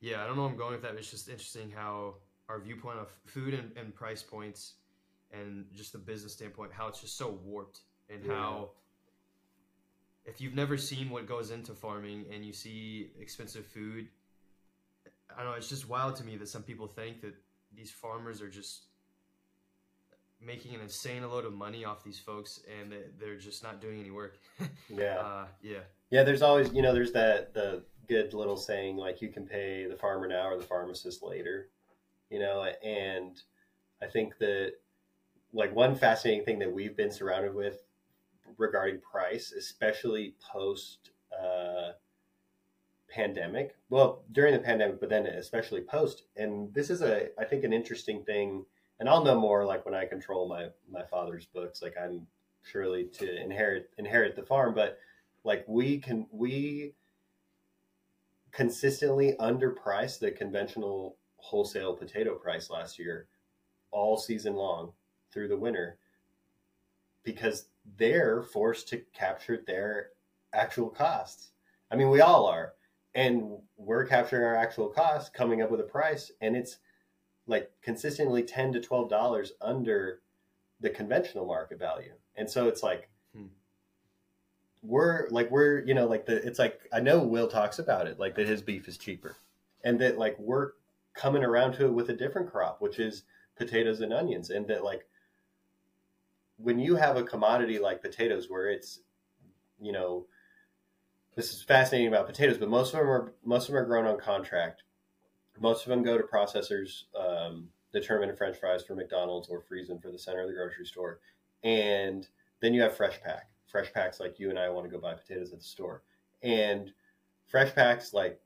[SPEAKER 1] yeah i don't know i'm going with that it's just interesting how our viewpoint of food and, and price points and just the business standpoint, how it's just so warped and yeah. how if you've never seen what goes into farming and you see expensive food, I don't know, it's just wild to me that some people think that these farmers are just making an insane load of money off these folks and they're just not doing any work.
[SPEAKER 2] yeah.
[SPEAKER 1] Uh, yeah.
[SPEAKER 2] Yeah, there's always, you know, there's that the good little saying like you can pay the farmer now or the pharmacist later, you know, and I think that like one fascinating thing that we've been surrounded with regarding price, especially post uh, pandemic. Well, during the pandemic, but then especially post. And this is a, I think, an interesting thing. And I'll know more like when I control my my father's books. Like I'm surely to inherit inherit the farm, but like we can we consistently underpriced the conventional wholesale potato price last year all season long through the winter because they're forced to capture their actual costs. I mean, we all are. And we're capturing our actual costs, coming up with a price, and it's like consistently 10 to 12 dollars under the conventional market value. And so it's like hmm. we're like we're, you know, like the it's like I know Will talks about it, like that his beef is cheaper. And that like we're coming around to it with a different crop, which is potatoes and onions, and that like when you have a commodity like potatoes where it's you know this is fascinating about potatoes but most of them are most of them are grown on contract most of them go to processors um, determine french fries for mcdonald's or freeze them for the center of the grocery store and then you have fresh pack fresh packs like you and i want to go buy potatoes at the store and fresh packs like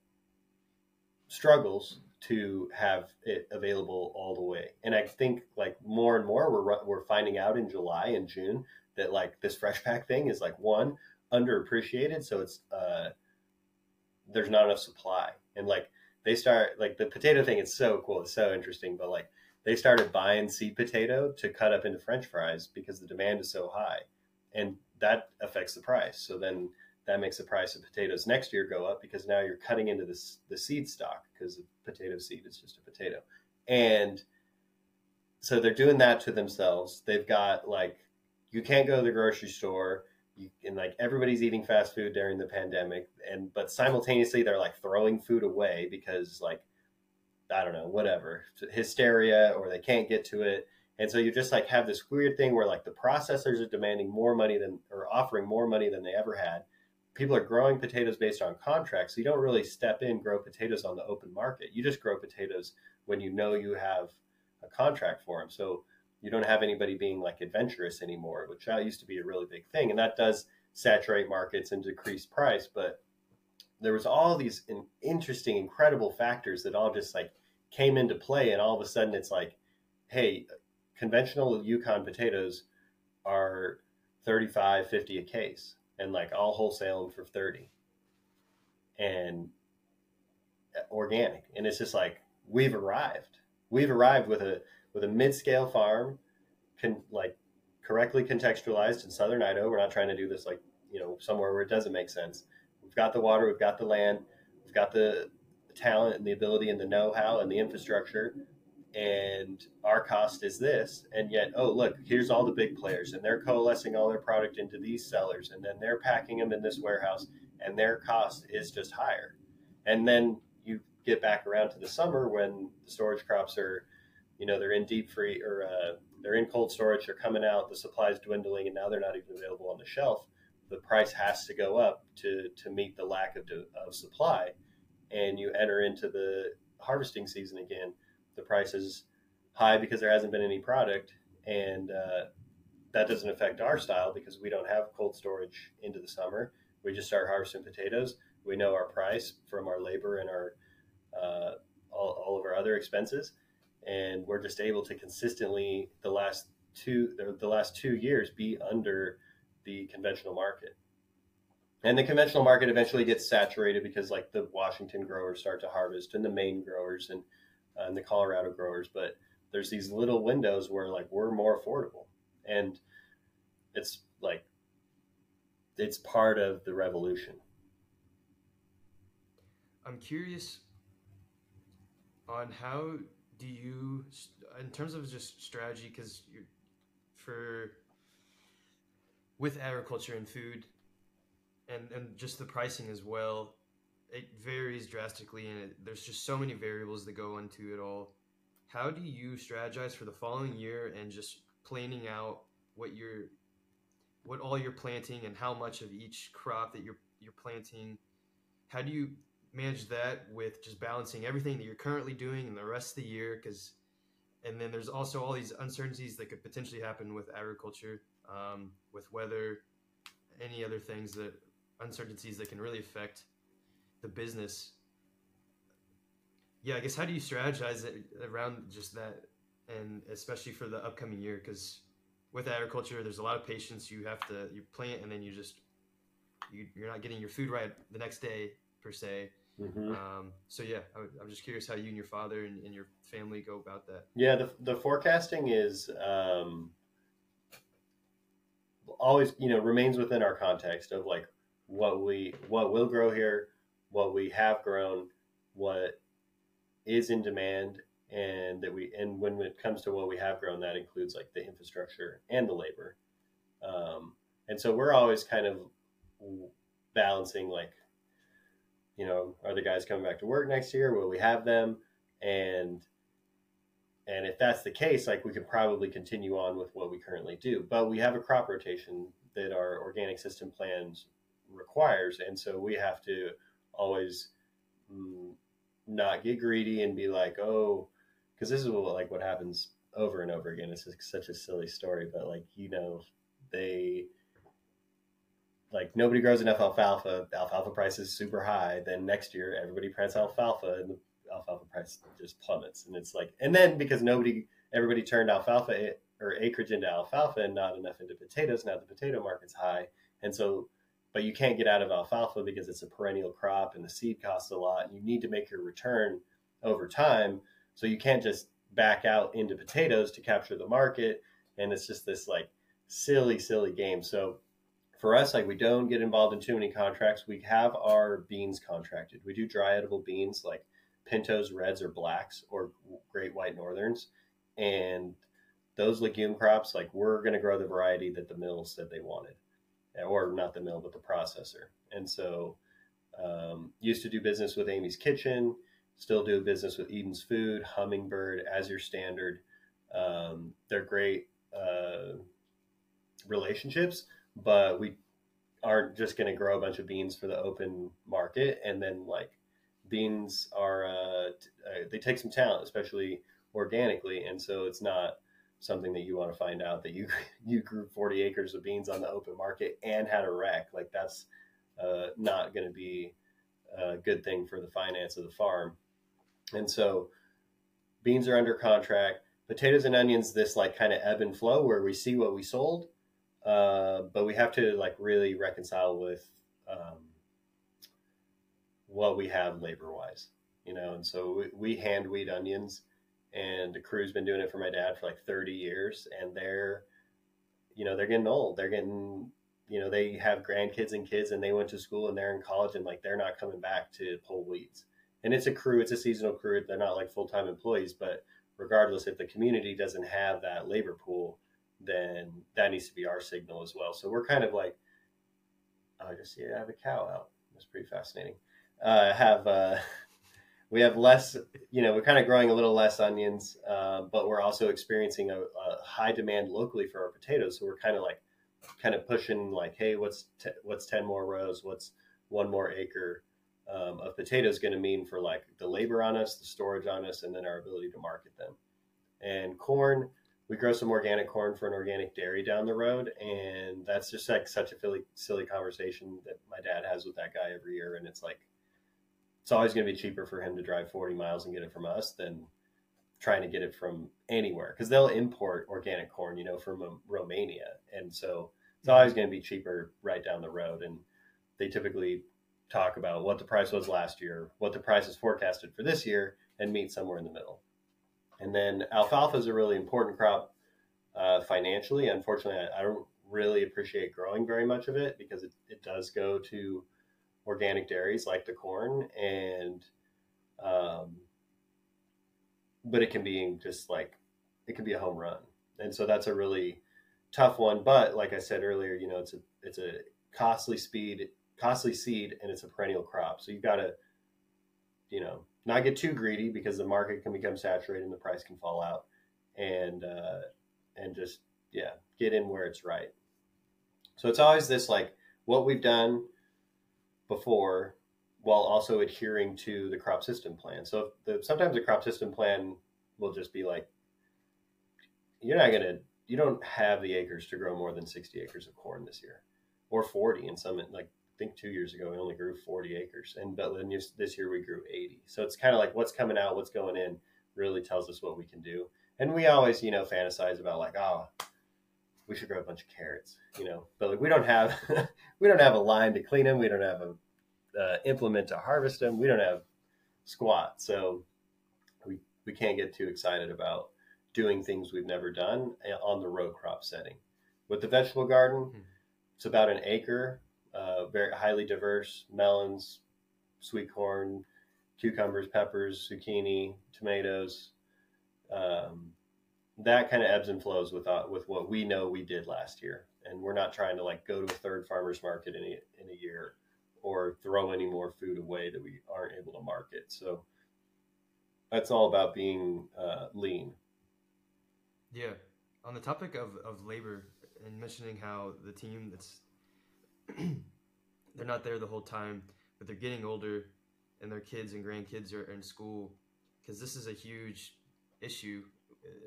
[SPEAKER 2] struggles to have it available all the way. And I think like more and more we're we're finding out in July and June that like this fresh pack thing is like one underappreciated, so it's uh there's not enough supply. And like they start like the potato thing it's so cool, it's so interesting, but like they started buying seed potato to cut up into french fries because the demand is so high. And that affects the price. So then that makes the price of potatoes next year go up because now you're cutting into this the seed stock because the potato seed is just a potato and so they're doing that to themselves they've got like you can't go to the grocery store you, and like everybody's eating fast food during the pandemic and but simultaneously they're like throwing food away because like i don't know whatever hysteria or they can't get to it and so you just like have this weird thing where like the processors are demanding more money than or offering more money than they ever had people are growing potatoes based on contracts. So you don't really step in, grow potatoes on the open market. You just grow potatoes when you know you have a contract for them. So you don't have anybody being like adventurous anymore, which that used to be a really big thing. And that does saturate markets and decrease price. But there was all these interesting, incredible factors that all just like came into play. And all of a sudden it's like, hey, conventional Yukon potatoes are 35, 50 a case and like I'll wholesale them for 30 and uh, organic. And it's just like, we've arrived. We've arrived with a, with a mid-scale farm can like correctly contextualized in Southern Idaho. We're not trying to do this like, you know, somewhere where it doesn't make sense. We've got the water, we've got the land, we've got the talent and the ability and the know-how and the infrastructure and our cost is this and yet oh look here's all the big players and they're coalescing all their product into these sellers and then they're packing them in this warehouse and their cost is just higher and then you get back around to the summer when the storage crops are you know they're in deep free or uh, they're in cold storage they're coming out the supply is dwindling and now they're not even available on the shelf the price has to go up to to meet the lack of, of supply and you enter into the harvesting season again the price is high because there hasn't been any product, and uh, that doesn't affect our style because we don't have cold storage into the summer. We just start harvesting potatoes. We know our price from our labor and our uh, all, all of our other expenses, and we're just able to consistently the last two the last two years be under the conventional market. And the conventional market eventually gets saturated because like the Washington growers start to harvest and the Maine growers and, uh, and the Colorado growers, but there's these little windows where like we're more affordable and it's like it's part of the revolution.
[SPEAKER 1] I'm curious on how do you in terms of just strategy because for with agriculture and food and and just the pricing as well it varies drastically and it, there's just so many variables that go into it all. How do you strategize for the following year and just planning out what you're what all you're planting and how much of each crop that you're you're planting? How do you manage that with just balancing everything that you're currently doing in the rest of the year because and then there's also all these uncertainties that could potentially happen with agriculture um, with weather any other things that uncertainties that can really affect the business. Yeah i guess how do you strategize it around just that and especially for the upcoming year? Because with agriculture there's a lot of patience. You have to you plant and then you just you, you're not getting your food right the next day per se mm-hmm. um, so yeah I, am just curious how you and your father and, and, your family go about that
[SPEAKER 2] yeah the, the forecasting is um, always you know remains within our context of like what we what will grow here, what we have grown, what is in demand, and that we and when it comes to what we have grown, that includes like the infrastructure and the labor. Um, and so we're always kind of balancing like, you know, are the guys coming back to work next year? Will we have them? And and if that's the case, like we could probably continue on with what we currently do. But we have a crop rotation that our organic system plans requires. And so we have to always mm, not get greedy and be like, oh, because this is what, like what happens over and over again. It's such a silly story, but like, you know, they like nobody grows enough alfalfa. Alfalfa price is super high. Then next year, everybody plants alfalfa, and the alfalfa price just plummets. And it's like, and then because nobody, everybody turned alfalfa or acreage into alfalfa and not enough into potatoes. Now the potato market's high, and so but you can't get out of alfalfa because it's a perennial crop and the seed costs a lot. You need to make your return over time. So you can't just back out into potatoes to capture the market. And it's just this like silly, silly game. So for us, like we don't get involved in too many contracts. We have our beans contracted. We do dry edible beans like pintos, reds, or blacks, or great white northerns. And those legume crops, like we're going to grow the variety that the mills said they wanted or not the mill, but the processor. And so, um, used to do business with Amy's Kitchen, still do business with Eden's Food, Hummingbird as your standard. Um, they're great uh, relationships, but we aren't just going to grow a bunch of beans for the open market. And then, like, beans are, uh, t- uh, they take some talent, especially organically. And so, it's not something that you want to find out that you you grew 40 acres of beans on the open market and had a wreck like that's uh, not going to be a good thing for the finance of the farm and so beans are under contract potatoes and onions this like kind of ebb and flow where we see what we sold uh, but we have to like really reconcile with um, what we have labor wise you know? And so we, we hand weed onions and the crew's been doing it for my dad for like 30 years and they're you know they're getting old. They're getting you know they have grandkids and kids and they went to school and they're in college and like they're not coming back to pull weeds. And it's a crew it's a seasonal crew they're not like full-time employees but regardless if the community doesn't have that labor pool then that needs to be our signal as well so we're kind of like i just see i have a cow out that's pretty fascinating uh, have uh, we have less, you know, we're kind of growing a little less onions, uh, but we're also experiencing a, a, high demand locally for our potatoes. So we're kind of like, kind of pushing like, hey, what's what's ten more rows? What's one more acre um, of potatoes going to mean for like the labor on us, the storage on us, and then our ability to market them. And corn, we grow some organic corn for an organic dairy down the road, and that's just like such a silly, silly conversation that my dad has with that guy every year, and it's like it's always going to be cheaper for him to drive 40 miles and get it from us than trying to get it from anywhere because they'll import organic corn, you know, from um, Romania, and so it's always going to be cheaper right down the road. And they typically talk about what the price was last year, what the price is forecasted for this year, and meet somewhere in the middle. And then alfalfa is a really important crop uh, financially. Unfortunately, I, I, don't really appreciate growing very much of it because it, it does go to organic dairies like the corn and um, but it can be just like it can be a home run. And so that's a really tough one. But like i said earlier you know it's a it's a costly speed costly seed and it's a perennial crop. So you've got to you know not get too greedy because the market can become saturated and the price can fall out and uh, and just yeah get in where it's right so it's always this like what we've done before while also adhering to the crop system plan. So the, sometimes the crop system plan will just be like, you're not going to, you don't have the acres to grow more than 60 acres of corn this year or 40 in some, like think two years ago, we only grew 40 acres and but then this year we grew 80. So it's kind of like what's coming out, what's going in really tells us what we can do. And we always, you know, fantasize about like, oh, we should grow a bunch of carrots, you know, but like we don't have, we don't have a line to clean them. We don't have a uh, implement to harvest them. We don't have squat, so we we can't get too excited about doing things we've never done eh, on the row crop setting. With the vegetable garden, mm-hmm. it's about an acre, uh, very highly diverse melons, sweet corn, cucumbers, peppers, zucchini, tomatoes. Um, that kind of ebbs and flows with uh, with what we know we did last year, and we're not trying to like go to a third farmers market in a, in a year or throw any more food away that we aren't able to market. So that's all about being uh, lean.
[SPEAKER 1] Yeah. On the topic of, of labor and mentioning how the team that's they're not there the whole time, but they're getting older and their kids and grandkids are in school because this is a huge issue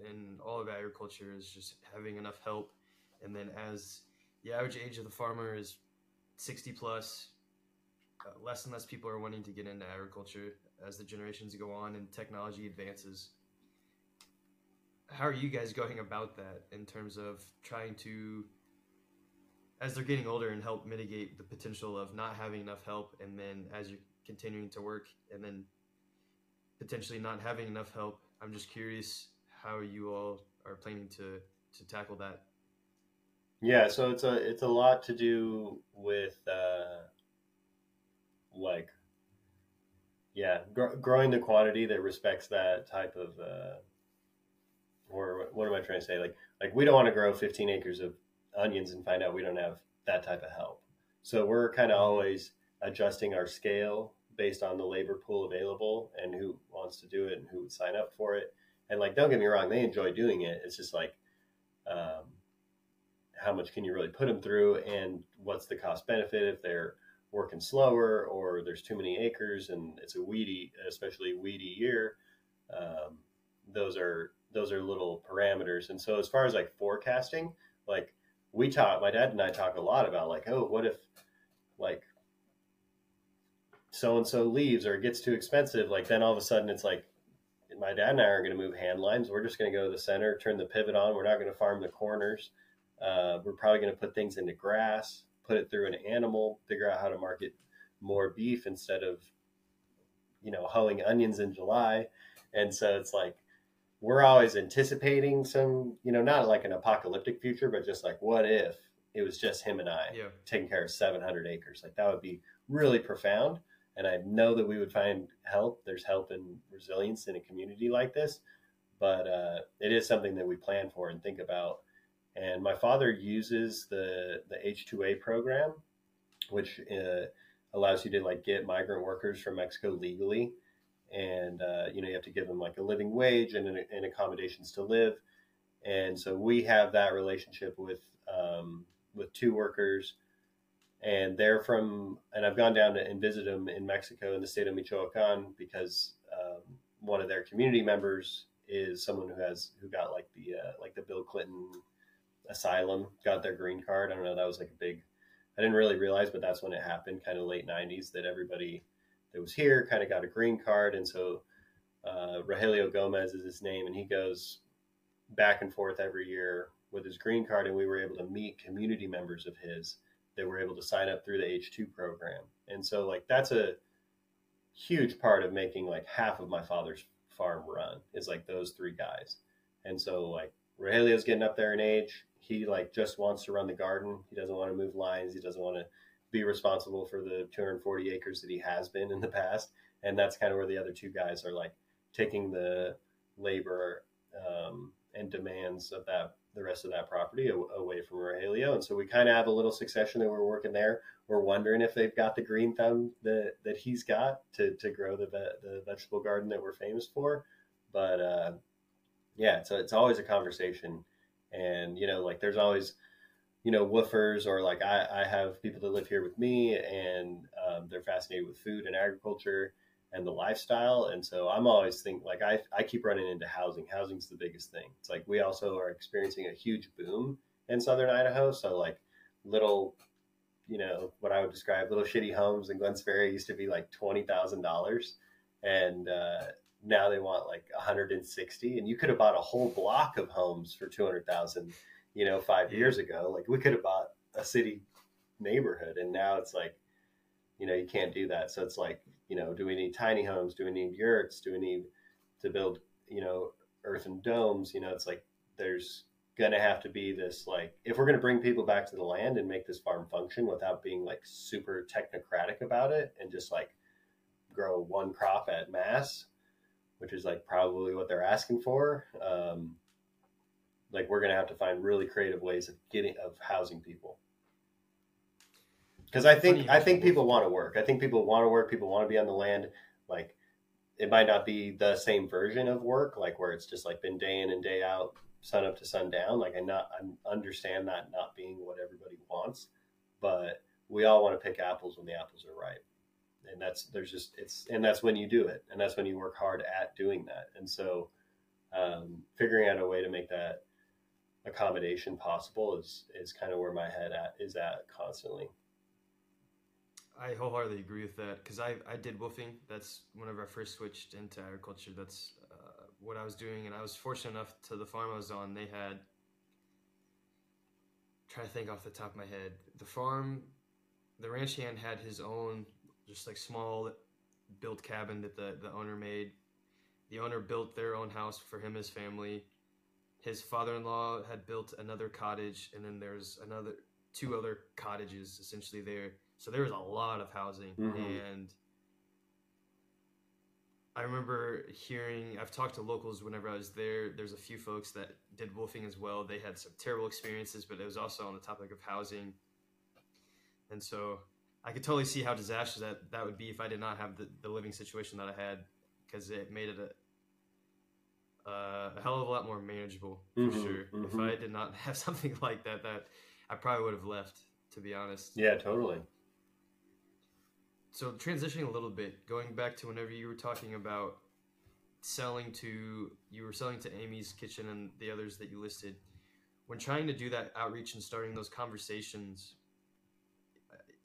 [SPEAKER 1] in all of agriculture is just having enough help and then as the average age of the farmer is 60 plus uh, less and less people are wanting to get into agriculture as the generations go on and technology advances. How are you guys going about that in terms of trying to, as they're getting older, and help mitigate the potential of not having enough help, and then as you're continuing to work, and then potentially not having enough help? I'm just curious how you all are planning to to tackle that.
[SPEAKER 2] Yeah, so it's a it's a lot to do with. Uh like yeah gr- growing the quantity that respects that type of uh, or what am i trying to say like like we don't want to grow 15 acres of onions and find out we don't have that type of help so we're kind of always adjusting our scale based on the labor pool available and who wants to do it and who would sign up for it and like don't get me wrong they enjoy doing it it's just like um, how much can you really put them through and what's the cost benefit if they're working slower or there's too many acres and it's a weedy, especially weedy year. Um, those are those are little parameters. And so as far as like forecasting, like we talk, my dad and I talk a lot about like, oh, what if like so and so leaves or it gets too expensive? Like then all of a sudden it's like my dad and I are going to move hand lines. We're just going to go to the center, turn the pivot on. We're not going to farm the corners. Uh, we're probably going to put things into grass put it through an animal, figure out how to market more beef instead of, you know, hoeing onions in July. And so it's like, we're always anticipating some, you know, not like an apocalyptic future, but just like, what if it was just him and I
[SPEAKER 1] yeah.
[SPEAKER 2] taking care of 700 acres? Like that would be really profound. And I know that we would find help. There's help and resilience in a community like this, but uh, it is something that we plan for and think about and my father uses the the H2A program, which uh, allows you to like get migrant workers from Mexico legally, and uh, you know you have to give them like a living wage and, and accommodations to live. And so we have that relationship with um, with two workers, and they're from. And I've gone down to, and visit them in Mexico in the state of Michoacan because um, one of their community members is someone who has who got like the uh, like the Bill Clinton asylum got their green card. I don't know. That was like a big. I didn't really realize, but that's when it happened, kind of late '90s, that everybody that was here kind of got a green card, and so uh, Rogelio Gomez is his name, and he goes back and forth every year with his green card, and we were able to meet community members of his that were able to sign up through the H2 program. And so, like, that's a huge part of making like half of my father's farm run is like those three guys. And so, like, Rogelio's getting up there in age. He like just wants to run the garden. He doesn't want to move lines. He doesn't want to be responsible for the 240 acres that he has been in the past. And that's kind of where the other two guys are like taking the labor um, and demands of that the rest of that property away from Rogelio. And so we kind of have a little succession that we're working there. We're wondering if they've got the green thumb that, that he's got to, to grow the, the vegetable garden that we're famous for. But uh, yeah, so it's always a conversation. And, you know, like there's always, you know, woofers or like I, I have people that live here with me and um, they're fascinated with food and agriculture and the lifestyle. And so I'm always thinking like I, I keep running into housing. Housing's the biggest thing. It's like we also are experiencing a huge boom in southern Idaho. So like little, you know, what I would describe little shitty homes in Glenns Ferry used to be like twenty thousand dollars, and uh, now they want like 160. And you could have bought a whole block of homes for two hundred thousand, you know, five years ago. Like we could have bought a city neighborhood, and now it's like, you know, you can't do that. So it's like you know, do we need tiny homes? Do we need yurts? Do we need to build, you know, earthen domes? You know, it's like there's going to have to be this like if we're going to bring people back to the land and make this farm function without being like super technocratic about it and just like grow one crop at mass which is like probably what they're asking for um, like we're going to have to find really creative ways of getting of housing people because I think I think people want to work. I think people want to work. People want to be on the land. Like it might not be the same version of work, like where it's just like been day in and day out, sun up to sundown. Like I not I understand that not being what everybody wants, but we all want to pick apples when the apples are ripe, and that's there's just it's and that's when you do it, and that's when you work hard at doing that. And so, um, figuring out a way to make that accommodation possible is is kind of where my head at is at constantly.
[SPEAKER 1] I wholeheartedly agree with that because I, I did woofing. That's whenever I first switched into agriculture. That's uh, what I was doing, and I was fortunate enough to the farm I was on. They had trying to think off the top of my head. The farm, the ranch hand had his own just like small built cabin that the the owner made. The owner built their own house for him and his family. His father-in-law had built another cottage, and then there's another two other cottages essentially there so there was a lot of housing, mm-hmm. and I remember hearing. I've talked to locals whenever I was there. There's a few folks that did woofing as well. They had some terrible experiences, but it was also on the topic of housing, and so I could totally see how disastrous that that would be if I did not have the, the living situation that I had, because it made it a uh, a hell of a lot more manageable for mm-hmm, sure. Mm-hmm. If I did not have something like that, that I probably would have left. To be honest.
[SPEAKER 2] Yeah, totally
[SPEAKER 1] so transitioning a little bit, going back to whenever you were talking about selling to you were selling to Amy's Kitchen and the others that you listed. When trying to do that outreach and starting those conversations,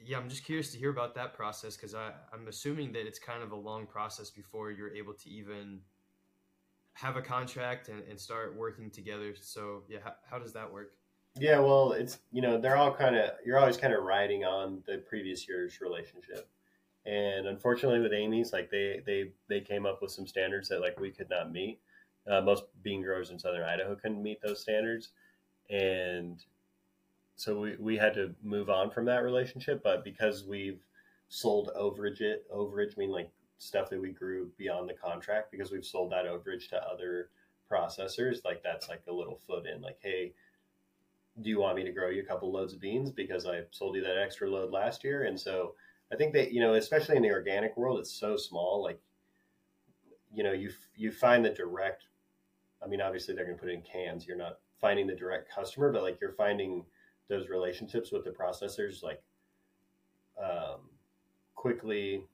[SPEAKER 1] yeah, I'm just curious to hear about that process because I'm assuming that it's kind of a long process before you're able to even have a contract and, and start working together. So yeah, how, how does that work?
[SPEAKER 2] Yeah, well, it's you know they're all kind of you're always kind of riding on the previous year's relationship and unfortunately with Amy's, like they they they came up with some standards that like we could not meet. Uh, most bean growers in southern Idaho couldn't meet those standards, and so we, we had to move on from that relationship. But because we've sold overage it overage mean like stuff that we grew beyond the contract because we've sold that overage to other processors like that's like a little foot in like hey do you want me to grow you a couple loads of beans because i sold you that extra load last year and so I think that you know, especially in the organic world, it's so small. Like, you know, you you find the direct. I mean, obviously they're going to put it in cans. You're not finding the direct customer, but like you're finding those relationships with the processors, like um, quickly.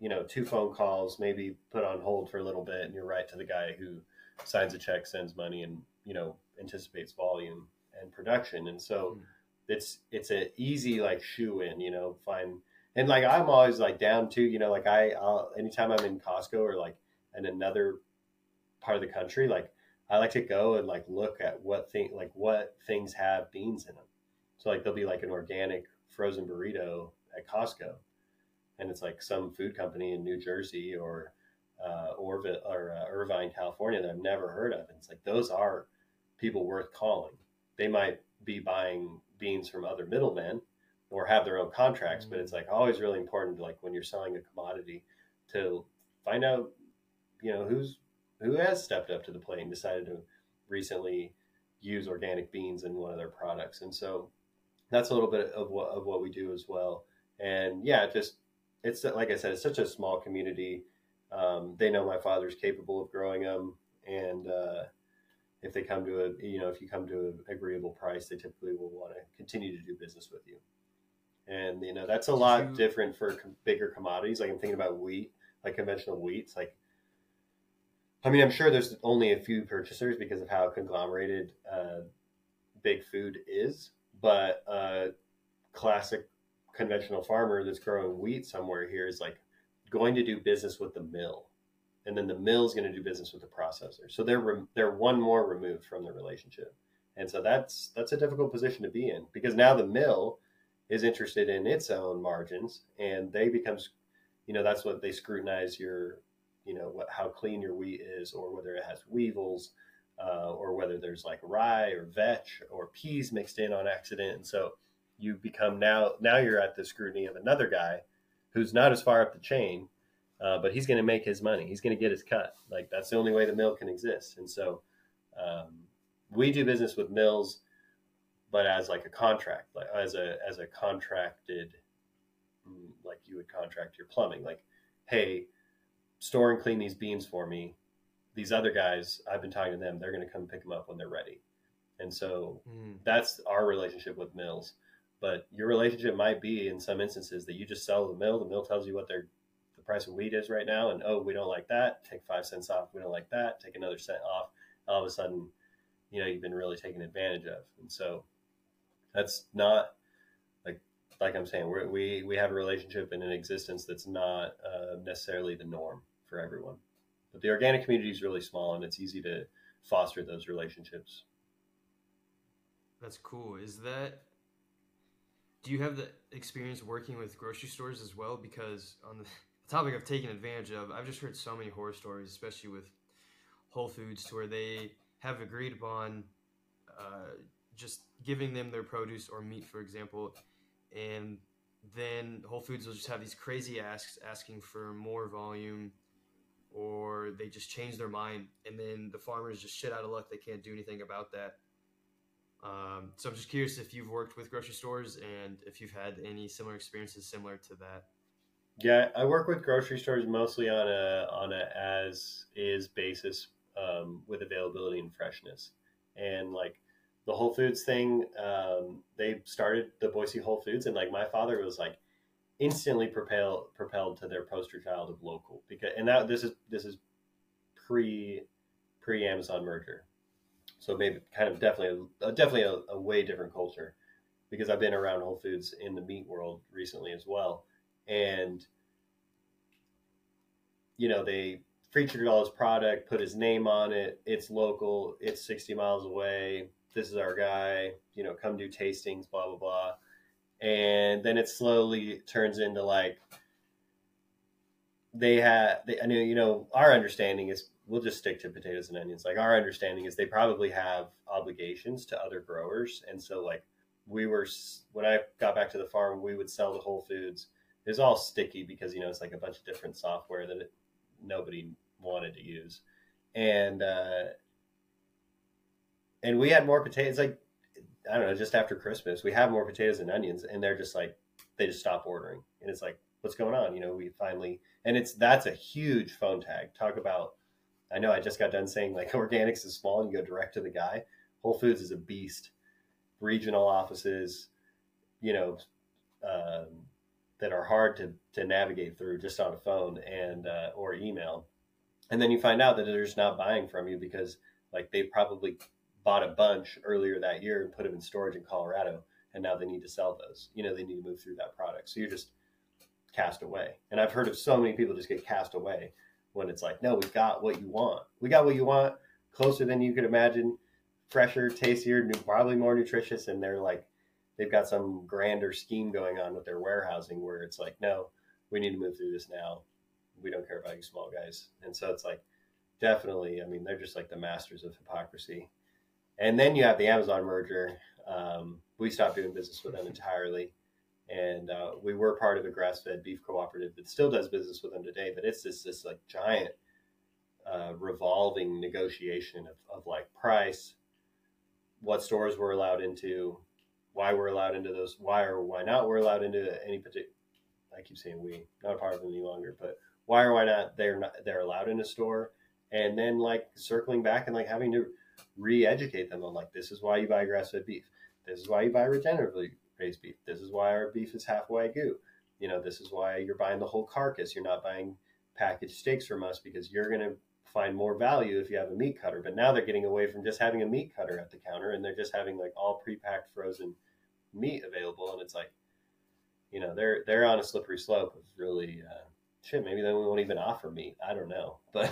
[SPEAKER 2] You know, two phone calls, maybe put on hold for a little bit, and you're right to the guy who signs a check, sends money, and you know anticipates volume and production. And so, mm. it's it's an easy like shoe in. You know, find and like I'm always like down too, you know, like I I'll, anytime I'm in Costco or like in another part of the country, like I like to go and like look at what thing like what things have beans in them. So like there'll be like an organic frozen burrito at Costco, and it's like some food company in New Jersey or uh, Orville or uh, Irvine, California that I've never heard of. And it's like those are people worth calling. They might be buying beans from other middlemen or have their own contracts, mm-hmm. but it's like always really important, like when you're selling a commodity, to find out, you know, who's who has stepped up to the plate and decided to recently use organic beans in one of their products. And so that's a little bit of what of what we do as well. And yeah, just it's like I said, it's such a small community. Um, they know my father's capable of growing them, and uh, if they come to a you know if you come to an agreeable price, they typically will want to continue to do business with you. And you know that's a lot different for bigger commodities. Like I'm thinking about wheat, like conventional wheat. It's like I mean, I'm sure there's only a few purchasers because of how conglomerated uh, big food is, but uh, classic conventional farmer that's growing wheat somewhere here is like going to do business with the mill, and then the mill is going to do business with the processor. So they're re- they're one more removed from the relationship, and so that's that's a difficult position to be in because now the mill is interested in its own margins, and they becomes, you know, that's what they scrutinize your you know what how clean your wheat is or whether it has weevils uh, or whether there's like rye or vetch or peas mixed in on accident. And so you become now now you're at the scrutiny of another guy who's not as far up the chain uh, but he's going to make his money he's going to get his cut like that's the only way the mill can exist and so um, we do business with mills but as like a contract like as a as a contracted like you would contract your plumbing like hey store and clean these beans for me. These other guys, I've been talking to them. They're going to come pick them up when they're ready. And so mm. that's our relationship with mills. But your relationship might be in some instances that you just sell the mill. The mill tells you what their the price of wheat is right now, and oh, we don't like that. Take five cents off. We don't like that. Take another cent off. All of a sudden, you know, you've been really taken advantage of. And so that's not like like I'm saying, we we we have a relationship and an existence that's not uh, necessarily the norm for everyone. But the organic community is really small, and it's easy to foster those relationships.
[SPEAKER 1] That's cool. Is that? Do you have the experience working with grocery stores as well? Because on the topic of taking advantage of, I've just heard so many horror stories, especially with Whole Foods, to where they have agreed upon uh, just giving them their produce or meat, for example, and then Whole Foods will just have these crazy asks asking for more volume, or they just change their mind, and then the farmers just shit out of luck. They can't do anything about that. Um, so I'm just curious if you've worked with grocery stores and if you've had any similar experiences similar to that.
[SPEAKER 2] Yeah, I work with grocery stores mostly on a on a as is basis um, with availability and freshness, and like the Whole Foods thing, um, they started the Boise Whole Foods, and like my father was like instantly propelled propelled to their poster child of local because, and that this is this is pre pre Amazon merger, so maybe kind of definitely a, definitely a, a way different culture because I've been around Whole Foods in the meat world recently as well, and you know they featured all his product, put his name on it. It's local. It's sixty miles away this is our guy, you know, come do tastings, blah, blah, blah. And then it slowly turns into like, they have, they, I know, you know, our understanding is we'll just stick to potatoes and onions. Like our understanding is they probably have obligations to other growers. And so like we were, when I got back to the farm, we would sell to Whole Foods. It was all sticky because, you know, it's like a bunch of different software that it, nobody wanted to use. And, uh, and we had more potatoes. Like I don't know, just after Christmas, we have more potatoes and onions, and they're just like they just stop ordering, and it's like, what's going on? You know, we finally, and it's that's a huge phone tag. Talk about. I know I just got done saying like organics is small and you go direct to the guy. Whole Foods is a beast. Regional offices, you know, um, that are hard to, to navigate through just on a phone and uh, or email, and then you find out that they're just not buying from you because like they probably bought a bunch earlier that year and put them in storage in Colorado, and now they need to sell those. You know, they need to move through that product. So you're just cast away. And I've heard of so many people just get cast away when it's like, no, we got what you want. We got what you want, closer than you could imagine, fresher, tastier, probably more nutritious, and they're like, they've got some grander scheme going on with their warehousing where it's like, no, we need to move through this now. We don't care about you small guys. And so it's like, definitely, I mean, they're just like the masters of hypocrisy. And then you have the Amazon merger. Um, we stopped doing business with them entirely. And uh, we were part of a grass fed beef cooperative that still does business with them today, but it's just this like giant uh, revolving negotiation of, of like price, what stores we're allowed into, why we're allowed into those, why or why not we're allowed into any particular. I keep saying we, not a part of them any longer, but why or why not they're not they're allowed in a store, and then like circling back and like having to re-educate them on like this is why you buy grass-fed beef, this is why you buy regeneratively raised beef, this is why our beef is half wagyu, you know this is why you're buying the whole carcass, you're not buying packaged steaks from us because you're going to find more value if you have a meat cutter. But now they're getting away from just having a meat cutter at the counter and they're just having like all pre-packed frozen meat available. And it's like, you know, they're they're on a slippery slope of really uh, shit. Maybe they won't even offer meat. I don't know, but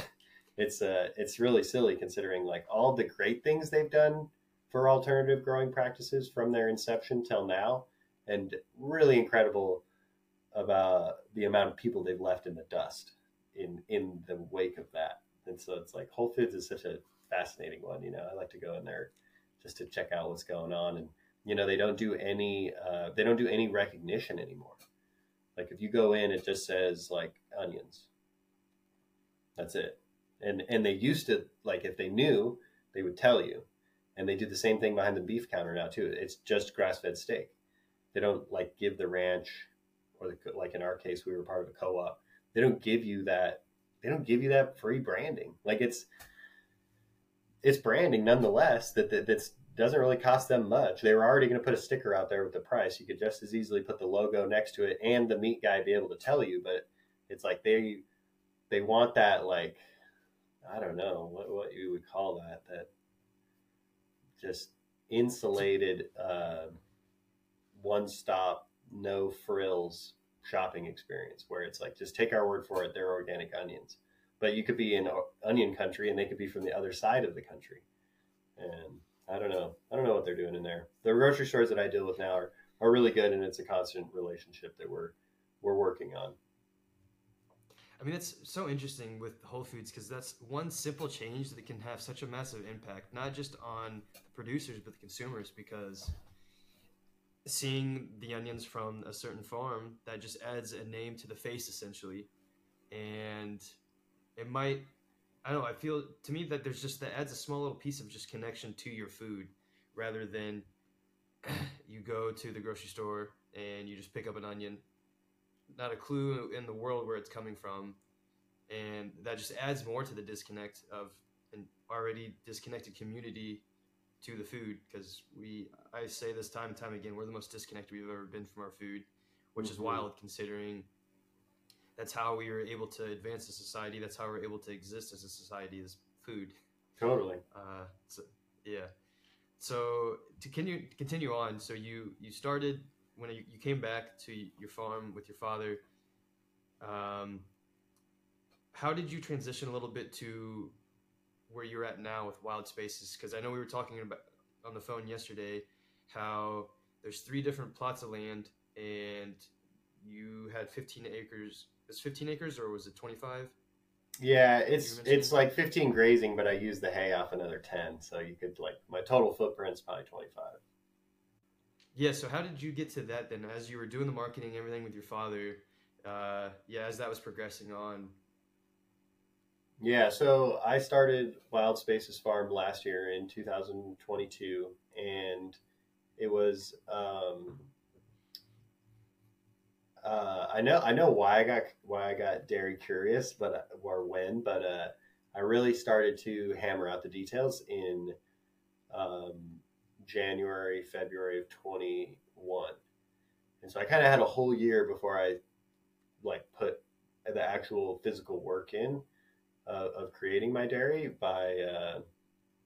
[SPEAKER 2] it's uh it's really silly considering like all the great things they've done for alternative growing practices from their inception till now, and really incredible about the amount of people they've left in the dust in in the wake of that. And so it's like Whole Foods is such a fascinating one. You know, I like to go in there just to check out what's going on. And you know, they don't do any uh, they don't do any recognition anymore. Like if you go in, it just says like onions. That's it. And and they used to like if they knew, they would tell you. And they do the same thing behind the beef counter now too. It's just grass fed steak. They don't like give the ranch, or the, like in our case, we were part of a co-op. They don't give you that they don't give you that free branding. Like it's it's branding nonetheless that, that that's doesn't really cost them much. They were already going to put a sticker out there with the price. You could just as easily put the logo next to it and the meat guy be able to tell you, but it's like they they want that like I don't know what what you would call that that just insulated uh, one stop no frills shopping experience where it's like just take our word for it they're organic onions. But you could be in onion country and they could be from the other side of the country. And i don't know i don't know what they're doing in there. The grocery stores that i deal with now are, are really good and it's a constant relationship that we're we're working on
[SPEAKER 1] I mean, it's so interesting with Whole Foods because that's one simple change that can have such a massive impact, not just on the producers, but the consumers. Because seeing the onions from a certain farm that just adds a name to the face essentially and it might i don't know i feel to me that there's just that adds a small little piece of just connection to your food rather than you go to the grocery store and you just pick up an onion not a clue in the world where it's coming from and that just adds more to the disconnect of an already disconnected community to the food because we I say this time and time again we're the most disconnected we've ever been from our food, which mm-hmm. is wild considering that's how we were able to advance as society. That's how we're able to exist as a society is food.
[SPEAKER 2] Totally.
[SPEAKER 1] Uh, so, yeah. So to continue continue on, so you you started when you, you came back to your farm with your father. Um, how did you transition a little bit to where you're at now with wild spaces? Because i know we were talking about on the phone yesterday how there's three different plots of land and you had 15 acres. Was 15 acres or was it 25
[SPEAKER 2] yeah it's it's like 15 grazing but i use the hay off another 10 so you could like my total footprint's probably 25
[SPEAKER 1] yeah so how did you get to that then as you were doing the marketing everything with your father uh, yeah as that was progressing on
[SPEAKER 2] yeah, so I started Wild Spaces Farm last year in 2022, and it was. Um, uh, I know I know why I got why I got dairy curious, but uh, or when, but uh, I really started to hammer out the details in um, January, February of 21, and so I kind of had a whole year before I like put the actual physical work in uh, of creating my dairy by uh,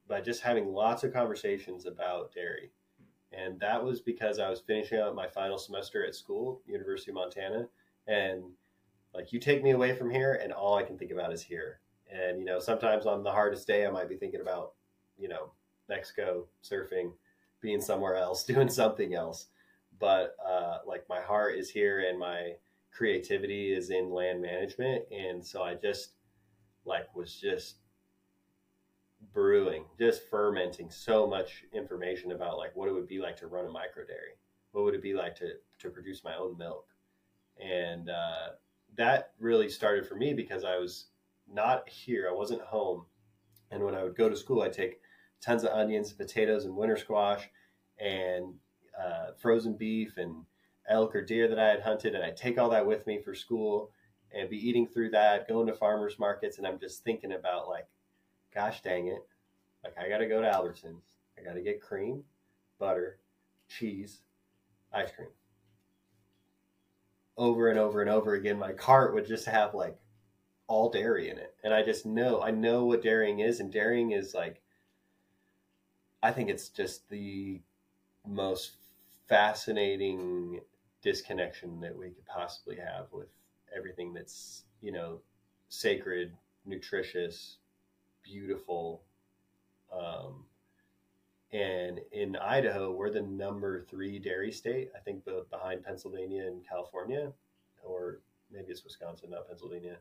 [SPEAKER 2] by just having lots of conversations about dairy, and that was because I was finishing up my final semester at school, University of Montana, and Like you take me away from here, and all I can think about is here. And you know, sometimes on the hardest day, I might be thinking about, you know, Mexico surfing, being somewhere else, doing something else. But uh, like my heart is here, and my creativity is in land management, and so I just like was just brewing, just fermenting so much information about like what it would be like to run a micro dairy. What would it be like to to produce my own milk? And uh, that really started for me because I was not here. I wasn't home. And when I would go to school, I'd take tons of onions, potatoes, and winter squash, and uh, frozen beef and elk or deer that I had hunted, and I'd take all that with me for school and be eating through that, going to farmers markets, and I'm just thinking about like, gosh dang it, like I got to go to Albertsons, I got to get cream, butter, cheese, ice cream. Over and over and over again, my cart would just have like all dairy in it. And I just know, I know what dairying is. And dairying is like, I think it's just the most fascinating disconnection that we could possibly have with everything that's, you know, sacred, nutritious, beautiful. Um, and in Idaho, we're the number three dairy state, I think behind Pennsylvania and California, or maybe it's Wisconsin, not Pennsylvania.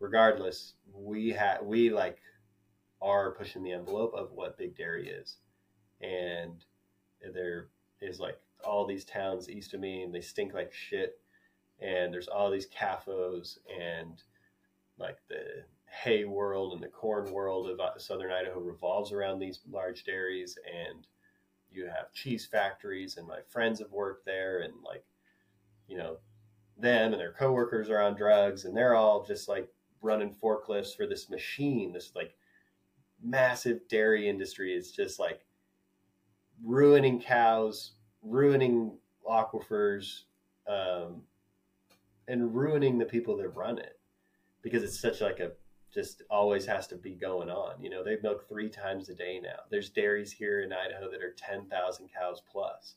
[SPEAKER 2] Regardless, we have we like are pushing the envelope of what big dairy is, and there is like all these towns east of me, and they stink like shit, and there's all these CAFOs and like the hay world and the corn world of uh, southern Idaho revolves around these large dairies, and you have cheese factories, and my friends have worked there, and like, you know, them and their coworkers are on drugs, and they're all just like running forklifts for this machine, this like massive dairy industry is just like ruining cows, ruining aquifers, um, and ruining the people that run it because it's such like a just always has to be going on. You know, they milk three times a day now. There's dairies here in Idaho that are 10,000 cows plus.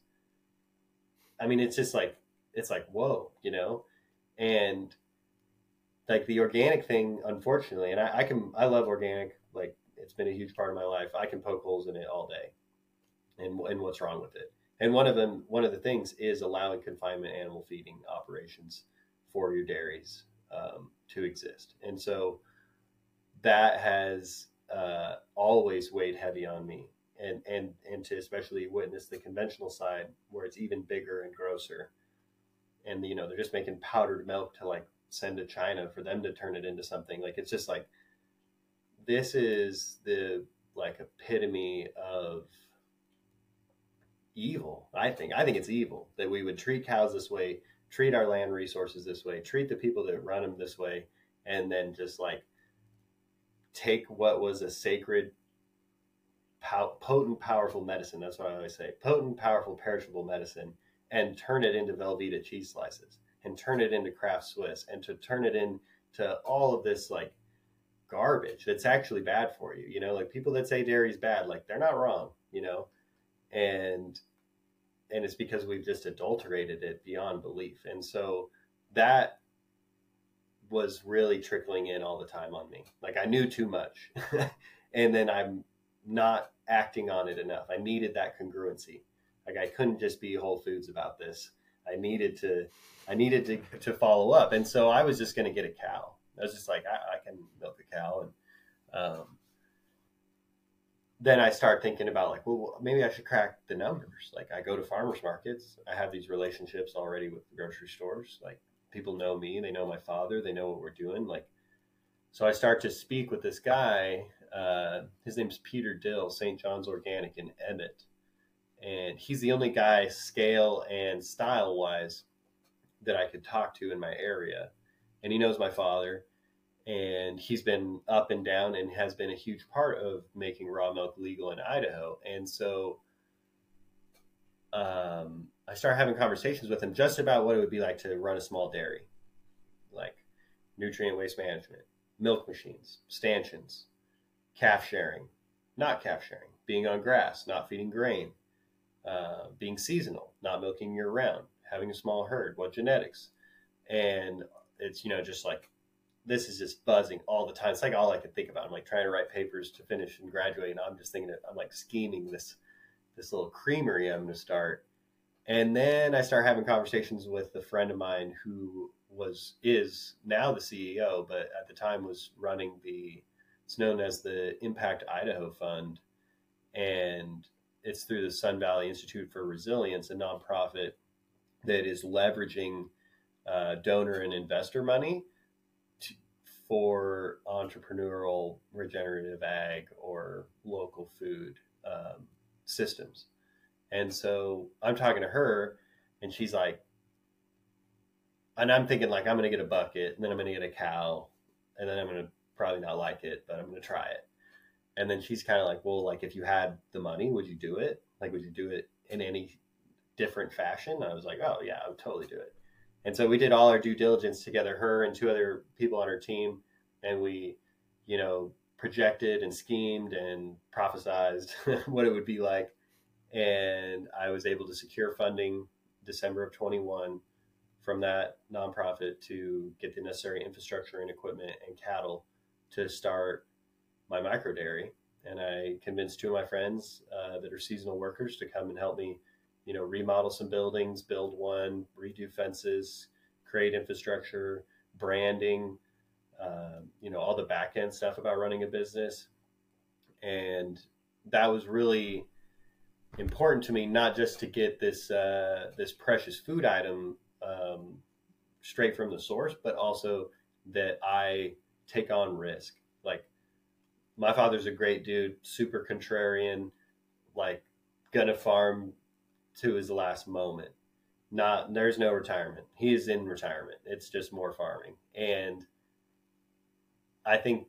[SPEAKER 2] I mean, it's just like, it's like, whoa, you know? And like the organic thing, unfortunately, and I, I can, I love organic. It's been a huge part of my life. I can poke holes in it all day and, and what's wrong with it. And one of them, one of the things is allowing confinement animal feeding operations for your dairies um, to exist. And so, that has uh, always weighed heavy on me and and and to especially witness the conventional side where it's even bigger and grosser and you know they're just making powdered milk to like send to china for them to turn it into something like it's just like this is the like epitome of evil i think i think it's evil that we would treat cows this way treat our land resources this way treat the people that run them this way and then just like take what was a sacred, potent, powerful medicine. That's what I always say potent, powerful, perishable medicine and turn it into Velveeta cheese slices and turn it into Kraft Swiss and to turn it into all of this like garbage that's actually bad for you. You know, like people that say dairy is bad, like they're not wrong, you know, and and it's because we've just adulterated it beyond belief. And so that was really trickling in all the time on me. Like I knew too much. and then I'm not acting on it enough. I needed that congruency. Like I couldn't just be Whole Foods about this. I needed to I needed to, to follow up. And so I was just going to get a cow. I was just like, I, I can milk a cow. And um, then I start thinking about like, well, maybe I should crack the numbers. Like I go to farmers markets. I have these relationships already with the grocery stores. Like people know me, they know my father, they know what we're doing. Like, so I start to speak with this guy. Uh, his name's Peter Dill, St. John's Organic in Emmett, and he's the only guy, scale and style wise, that I could talk to in my area. And he knows my father, and he's been up and down and has been a huge part of making raw milk legal in Idaho. And so, um, I started having conversations with him just about what it would be like to run a small dairy, like nutrient waste management, milk machines, stanchions, calf sharing, not calf sharing, being on grass, not feeding grain, uh, being seasonal, not milking year round, having a small herd, what genetics, and it's you know just like this is just buzzing all the time. It's like all I could think about. I'm like trying to write papers to finish and graduate, and I'm just thinking that I'm like scheming this this little creamery I'm going to start. And then I start having conversations with a friend of mine who was is now the CEO, but at the time was running the it's known as the Impact Idaho Fund, and it's through the Sun Valley Institute for Resilience, a nonprofit that is leveraging uh, donor and investor money to, for entrepreneurial regenerative ag or local food um, systems. And so I'm talking to her, and she's like, and I'm thinking like I'm to get a bucket, and then I'm to get a cow, and then I'm to probably not like it, but I'm to try it. And then she's kind of like, well, like if you had the money, would you do it? Like, would you do it in any different fashion? I was like, oh yeah, I would totally do it. And so we did all our due diligence together, her and two other people on her team, and we, you know, projected and schemed and prophesized what it would be like. And I was able to secure funding December of 21 from that nonprofit to get the necessary infrastructure and equipment and cattle to start my micro dairy. And I convinced two of my friends uh, that are seasonal workers to come and help me, you know, remodel some buildings, build one, redo fences, create infrastructure, branding, uh, you know, all the back end stuff about running a business. And that was really important to me, not just to get this uh, this precious food item um, straight from the source, but also that I take on risk. Like my father's a great dude, super contrarian, like gonna farm to his last moment. Not there's no retirement. He is in retirement. It's just more farming. And I think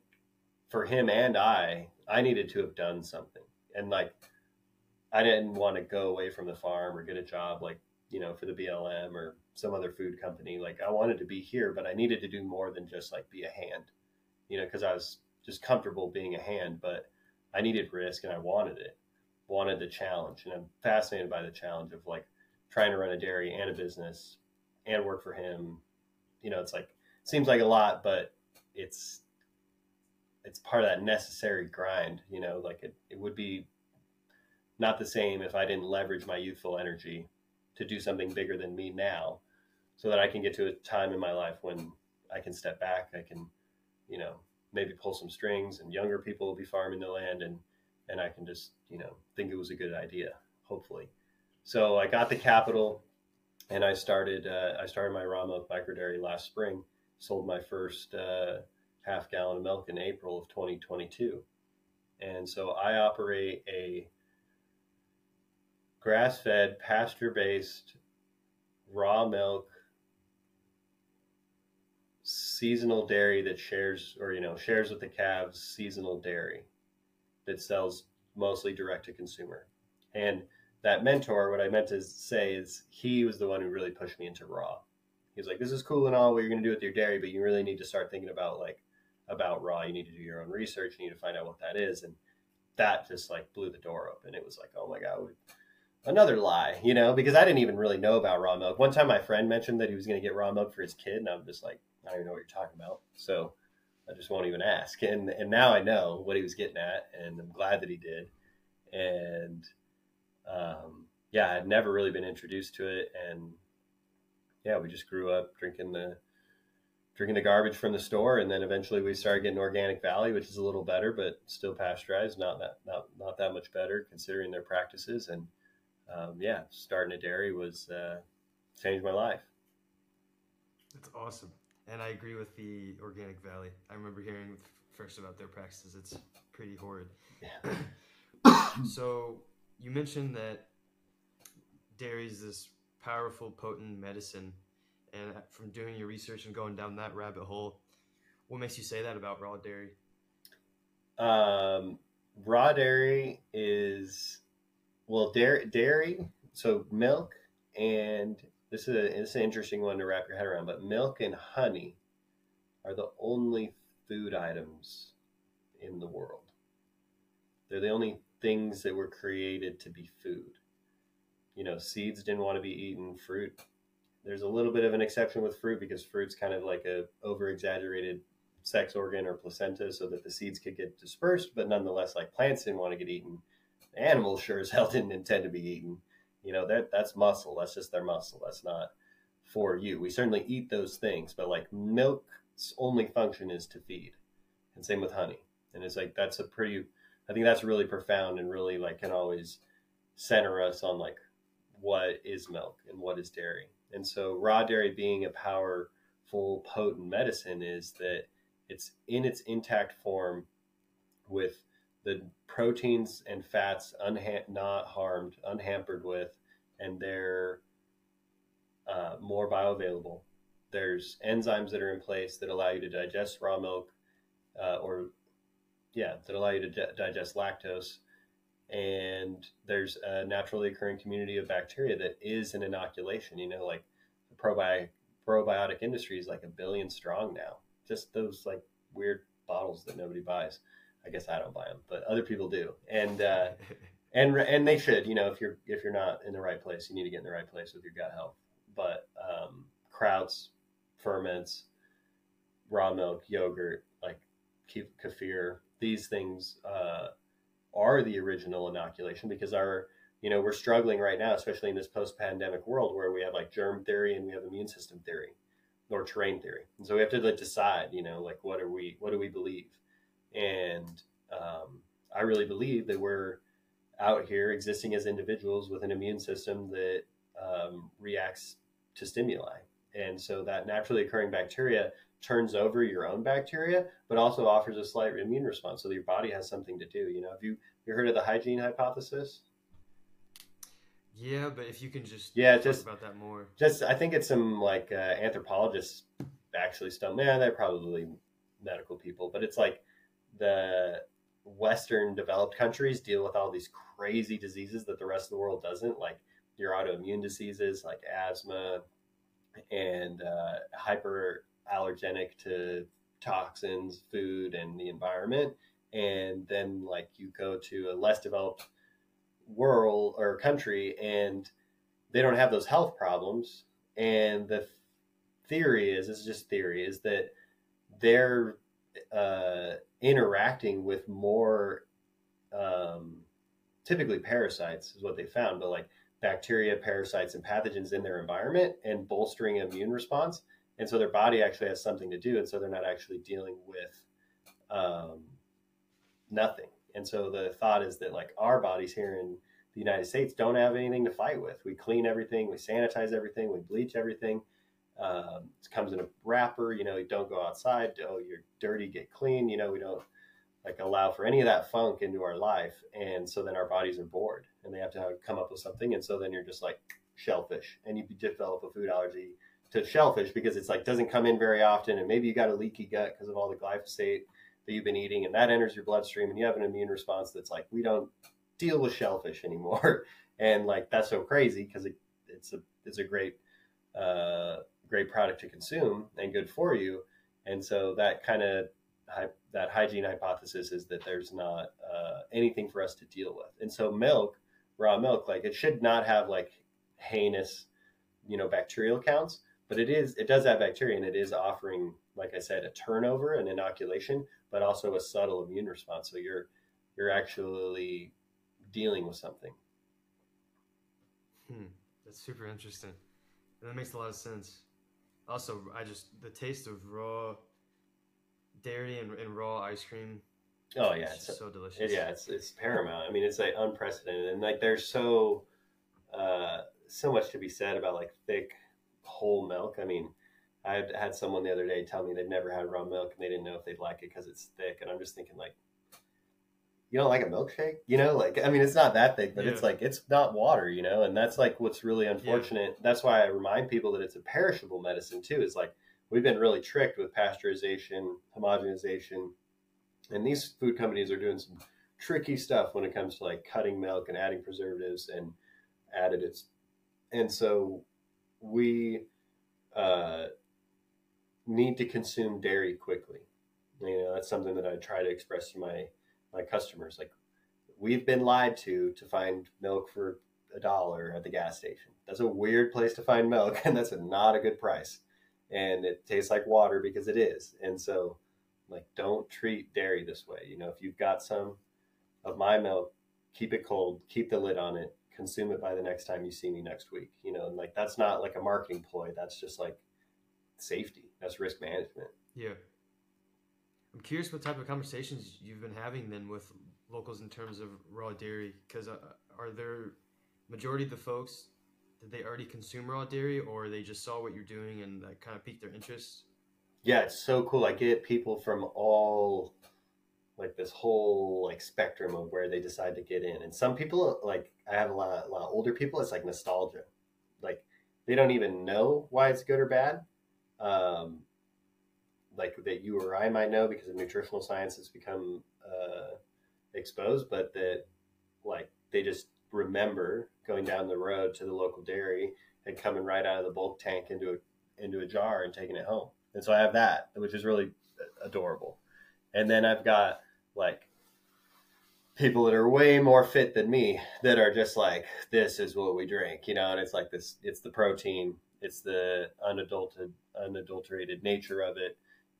[SPEAKER 2] for him and I, I needed to have done something. And like I didn't want to go away from the farm or get a job like, you know, for the BLM or some other food company. Like I wanted to be here, but I needed to do more than just like be a hand you know, because I was just comfortable being a hand, but I needed risk and I wanted it, wanted the challenge. And I'm fascinated by the challenge of like trying to run a dairy and a business and work for him. You know, it's like, seems like a lot, but it's, it's part of that necessary grind, you know, like it, it would be not the same if I didn't leverage my youthful energy to do something bigger than me now so that I can get to a time in my life when I can step back, I can you know, maybe pull some strings and younger people will be farming the land and, and I can just, you know, think it was a good idea, hopefully. So I got the capital and I started, uh, I started my raw milk micro dairy last spring, sold my first uh, half gallon of milk in April of 2022. And so I operate a grass fed, pasture based raw milk seasonal dairy that shares or you know shares with the calves seasonal dairy that sells mostly direct to consumer. And that mentor what i meant to say is he was the one who really pushed me into raw. He was like this is cool and all what you're going to do with your dairy but you really need to start thinking about like about raw. You need to do your own research. You need to find out what that is. And that just like blew the door open. It was like oh my god another lie you know because i didn't even really know about raw milk. One time my friend mentioned that he was going to get raw milk for his kid and i'm just like I don't even know what you're talking about. So I just won't even ask. And and now I know what he was getting at, and I'm glad that he did. And um, yeah, I'd never really been introduced to it, and yeah, we just grew up drinking the drinking the garbage from the store, and then eventually we started getting Organic Valley, which is a little better, but still pasteurized, not that not not that much better considering their practices. And um, yeah, starting a dairy was uh, changed my life.
[SPEAKER 1] That's awesome. And I agree with the Organic Valley. I remember hearing first about their practices. It's pretty horrid. Yeah. so you mentioned that dairy is this powerful, potent medicine. And from doing your research and going down that rabbit hole, what makes you say that about raw dairy?
[SPEAKER 2] Um, raw dairy is well, dairy, dairy. So milk and this is, a, this is an interesting one to wrap your head around, but milk and honey are the only food items in the world. They're the only things that were created to be food. You know, seeds didn't want to be eaten, fruit there's a little bit of an exception with fruit because fruit's kind of like a over exaggerated sex organ or placenta so that the seeds could get dispersed, but nonetheless, like plants didn't want to get eaten. Animals sure as hell didn't intend to be eaten. You know, that that's muscle. That's just their muscle. That's not for you. We certainly eat those things, but like milk's only function is to feed. And same with honey. And it's like that's a pretty I think that's really profound and really like can always center us on like what is milk and what is dairy. And so raw dairy being a powerful, potent medicine is that it's in its intact form with the proteins and fats unha- not harmed, unhampered with, and they're uh, more bioavailable. There's enzymes that are in place that allow you to digest raw milk, uh, or yeah, that allow you to di- digest lactose. And there's a naturally occurring community of bacteria that is an inoculation. You know, like the probi- probiotic industry is like a billion strong now. Just those like weird bottles that nobody buys. I guess I don't buy them, but other people do. And uh, and and they should. You know, if you're if you're not in the right place, you need to get in the right place with your gut health. But um, krauts, ferments, raw milk, yogurt, like kefir, these things uh, are the original inoculation because our you know we're struggling right now, especially in this post-pandemic world where we have like germ theory and we have immune system theory or terrain theory, and so we have to like decide, you know, like what are we, what do we believe, and um, I really believe that we're out here existing as individuals with an immune system that um, reacts to stimuli. And so that naturally occurring bacteria turns over your own bacteria, but also offers a slight immune response. So your body has something to do. You know, have you, you heard of the hygiene hypothesis?
[SPEAKER 1] Yeah, but if you can just
[SPEAKER 2] yeah,
[SPEAKER 1] talk
[SPEAKER 2] just
[SPEAKER 1] about that more.
[SPEAKER 2] Just I think it's some like uh, anthropologists actually stump. Yeah, they're probably medical people, but it's like the Western developed countries deal with all these crazy diseases that the rest of the world doesn't, like your autoimmune diseases like asthma and uh, hyperallergenic to toxins, food, and the environment. And then, like, you go to a less developed world or country and they don't have those health problems. And the theory is, this is just theory, is that they're uh, interacting with more um, typically parasites is what they found, but like bacteria, parasites, and pathogens in their environment and bolstering immune response. And so their body actually has something to do, and so they're not actually dealing with um, nothing. And so the thought is that like our bodies here in the United States don't have anything to fight with. We clean everything, we sanitize everything, we bleach everything. Um, it comes in a wrapper. You know, you don't go outside. Oh, you're dirty, get clean. You know, we don't like allow for any of that funk into our life, and so then our bodies are bored, and they have to come up with something, and so then you're just like shellfish, and you develop a food allergy to shellfish because it's like doesn't come in very often, and maybe you got a leaky gut because of all the glyphosate that you've been eating, and that enters your bloodstream, and you have an immune response that's like we don't deal with shellfish anymore, and like that's so crazy because it, it's a it's a great uh, great product to consume and good for you, and so that kind of that hygiene hypothesis is that there's not uh, anything for us to deal with, and so milk, raw milk, like it should not have like heinous, you know, bacterial counts, but it is it does have bacteria and it is offering, like I said, a turnover, an inoculation, but also a subtle immune response. So you're you're actually dealing with something.
[SPEAKER 1] Hmm, that's super interesting. That makes a lot of sense. Also, I just the taste of raw dairy and, and raw ice cream.
[SPEAKER 2] Oh yeah,
[SPEAKER 1] it's, so delicious.
[SPEAKER 2] Yeah, it's it's paramount. I mean, it's like unprecedented, and like there's so uh, so much to be said about like thick whole milk. I mean, I had, had someone the other day tell me they'd never had raw milk and they didn't know if they'd like it because it's thick, and I'm just thinking like, you don't like a milkshake, you know? Like, I mean, it's not that thick, but yeah. it's like it's not water, you know. And that's like what's really unfortunate. Yeah. That's why I remind people that it's a perishable medicine too. Is like we've been really tricked with pasteurization, homogenization, and these food companies are doing some tricky stuff when it comes to like cutting milk and adding preservatives and additives. And so we uh, need to consume dairy quickly. You know, that's something that I try to express to my my customers. Like we've been lied to to find milk for a dollar at the gas station. That's a weird place to find milk, and that's a, not a good price. And it tastes like water because it is. And so, like, don't treat dairy this way. You know, if you've got some of my milk, keep it cold, keep the lid on it, consume it by the next time you see me next week. You know, and like that's not like a marketing ploy. That's just like safety. That's risk management.
[SPEAKER 1] Yeah. I'm curious what type of conversations you've been having then with locals in terms of raw dairy because uh, are there majority of the folks did they already consume raw dairy or they just saw what you're doing and that kind of piqued their interest?
[SPEAKER 2] Yeah it's so cool i get people from all like this whole like spectrum of where they decide to get in and some people like i have a lot, a lot of older people it's like nostalgia like they don't even know why it's good or bad um, like that you or i might know because of nutritional science has become uh, exposed, but that like they just remember going down the road to the local dairy and coming right out of the bulk tank into a into a jar and taking it home. And so I have that, which is really adorable. And then I've got like people that are way more fit than me that are just like, this is what we drink, you know, and it's like this, it's the protein, it's the unadulterated, unadulterated nature of it,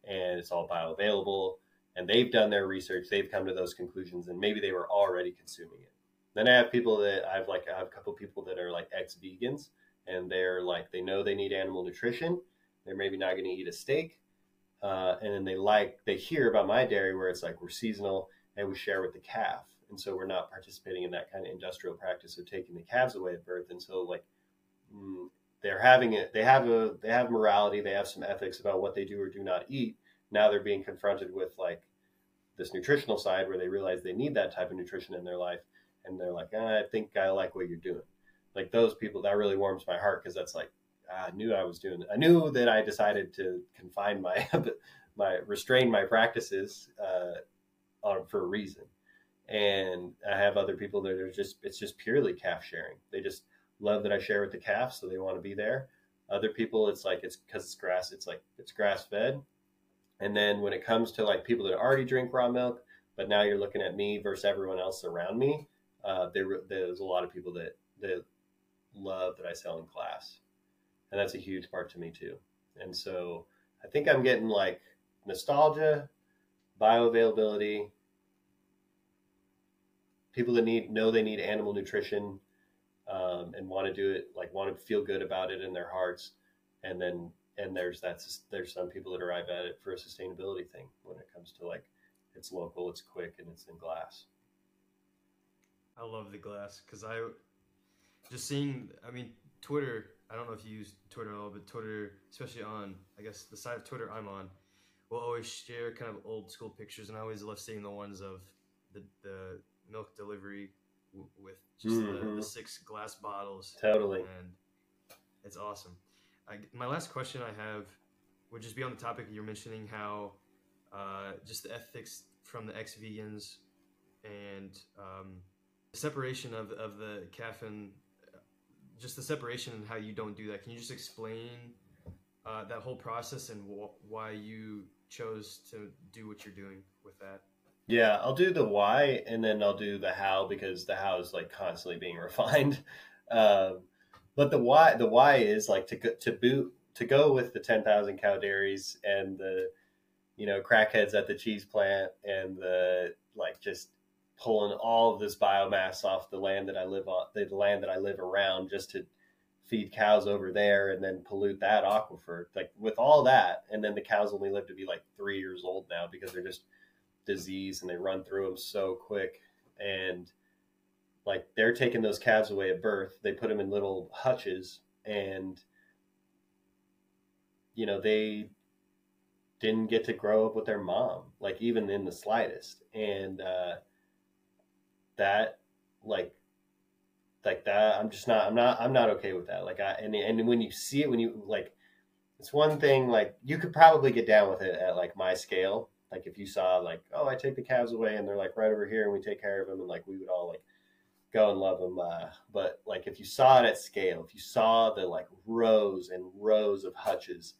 [SPEAKER 2] and it's all bioavailable and they've done their research, they've come to those conclusions, and maybe they were already consuming it. Then I have people that I've like I have a couple people that are like ex vegans, and they're like they know they need animal nutrition. They're maybe not going to eat a steak, uh, and then they like they hear about my dairy where it's like we're seasonal and we share with the calf, and so we're not participating in that kind of industrial practice of taking the calves away at birth, and so like. They're having it. They have a. They have morality. They have some ethics about what they do or do not eat. Now they're being confronted with like this nutritional side where they realize they need that type of nutrition in their life and they're like ah, i think i like what you're doing like those people that really warms my heart because that's like i knew i was doing i knew that i decided to confine my my restrain my practices uh, on, for a reason and i have other people that are just it's just purely calf sharing they just love that i share with the calf so they want to be there other people it's like it's because it's grass it's like it's grass fed and then when it comes to like people that already drink raw milk, but now you're looking at me versus everyone else around me, uh, there, there's a lot of people that, that love that I sell in class. And that's a huge part to me too. And so I think I'm getting like nostalgia, bioavailability, people that need know they need animal nutrition um, and want to do it, like want to feel good about it in their hearts, and then and there's that's there's some people that arrive at it for a sustainability thing when it comes to like it's local, it's quick, and it's in glass.
[SPEAKER 1] I love the glass because I just seeing. I mean, Twitter. I don't know if you use Twitter at all, but Twitter, especially on I guess the side of Twitter I'm on, will always share kind of old school pictures, and I always love seeing the ones of the the milk delivery w- with just mm-hmm. the, the, mm-hmm. six glass bottles.
[SPEAKER 2] Totally.
[SPEAKER 1] And it's awesome. I, my last question I have would just be on the topic you're mentioning how uh, just the ethics from the ex vegans and um, the separation of, of the calf and just the separation and how you don't do that. Can you just explain uh, that whole process and wh- why you chose to do what you're doing with that?
[SPEAKER 2] Yeah, I'll do the why and then I'll do the how because the how is like constantly being refined. Um, but the why the why is like to go, to boot to go with the 10,000 cow dairies and the you know crackheads at the cheese plant and the like just pulling all of this biomass off the land that I live on the land that I live around just to feed cows over there and then pollute that aquifer like with all that and then the cows only live to be like 3 years old now because they're just disease and they run through them so quick. And like they're taking those calves away at birth. They put them in little hutches and you know they didn't get to grow up with their mom like even in the slightest. And uh that like like that i'm just not i'm not i'm not okay with that. Like i and, and when you see it when you like it's one thing like you could probably get down with it at like my scale like if you saw like oh i take the calves away and they're like right over here and we take care of them and like we would all like go and love them. Uh, but like if you saw it at scale, if you saw the like rows and rows of hutches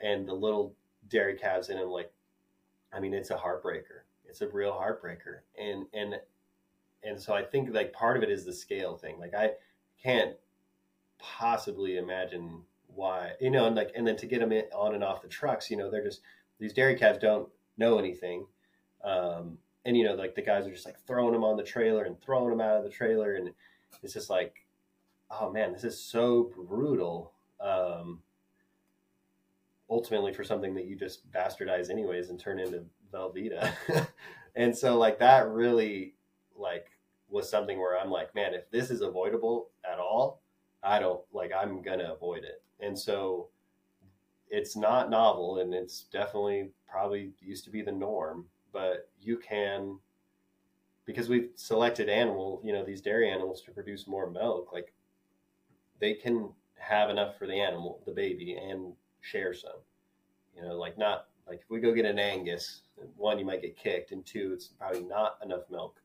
[SPEAKER 2] and the little dairy calves in them, like I mean, it's a heartbreaker. It's a real heartbreaker. And and and so I think like part of it is the scale thing. Like I can't possibly imagine why you know and like and then to get them in, on and off the trucks you know they're just these dairy calves don't know anything. Um, and you know like the guys are just like throwing them on the trailer and throwing them out of the trailer and it's just like oh man this is so brutal um, ultimately for something that you just bastardize anyways and turn into velveeta. And so like that really like was something where i'm like man if this is avoidable at all i don't like i'm gonna avoid it. And so it's not novel and it's definitely probably used to be the norm but you can because we've selected animal you know these dairy animals to produce more milk like they can have enough for the animal the baby and share some. You know like not like if we go get an angus one you might get kicked and two it's probably not enough milk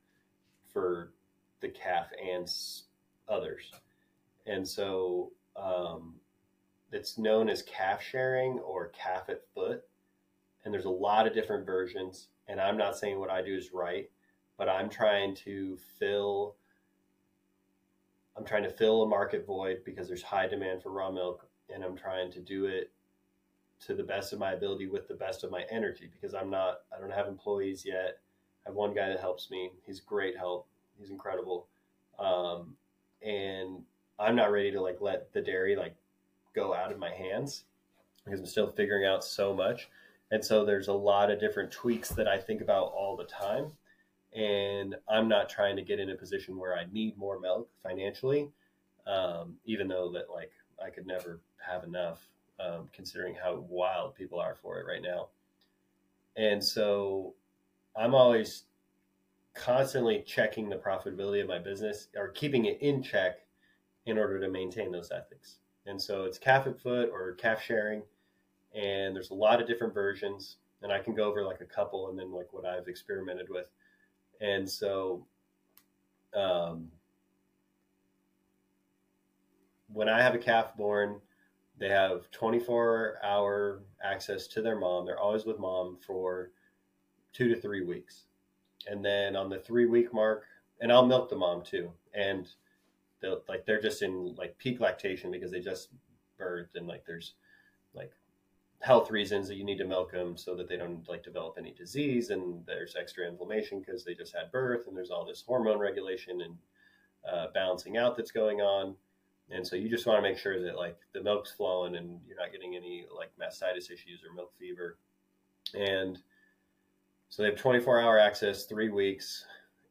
[SPEAKER 2] for the calf and others. And so um, it's known as calf sharing or calf at foot. And there's a lot of different versions. And I'm not saying what I do is right, but I'm trying to fill I'm trying to fill a market void because there's high demand for raw milk and I'm trying to do it to the best of my ability with the best of my energy because I'm not I don't have employees yet. I have one guy that helps me. He's great help. He's incredible. Um, and I'm not ready to like let the dairy like go out of my hands because I'm still figuring out so much. And so there's a lot of different tweaks that I think about all the time. And I'm not trying to get in a position where I need more milk financially, um, even though that like I could never have enough, um, considering how wild people are for it right now. And so I'm always constantly checking the profitability of my business or keeping it in check in order to maintain those ethics. And so it's calf at foot or calf sharing. And there's a lot of different versions. And I can go over like a couple and then like what I've experimented with. And so um, when I have a calf born, they have 24 hour access to their mom. They're always with mom for two to three weeks. And then on the three week mark, and I'll milk the mom too. And they'll like they're just in like peak lactation because they just birthed and like there's like health reasons that you need to milk them so that they don't like develop any disease and there's extra inflammation because they just had birth and there's all this hormone regulation and uh, balancing out that's going on. And so you just want to make sure that like the milk's flowing and you're not getting any like mastitis issues or milk fever. And so they have 24 hour access three weeks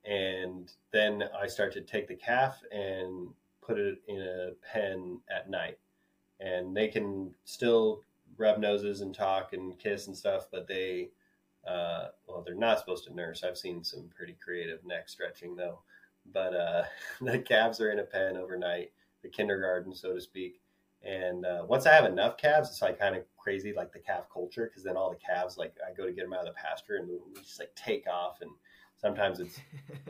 [SPEAKER 2] and then I start to take the calf and put it in a pen at night, and they can still rub noses and talk and kiss and stuff, but they uh, well, they're not supposed to nurse. I've seen some pretty creative neck stretching though, but uh, the calves are in a pen overnight, the kindergarten, so to speak. And uh, once I have enough calves, it's like kind of crazy, like the calf culture, because then all the calves, like I go to get them out of the pasture and we just like take off and Sometimes it's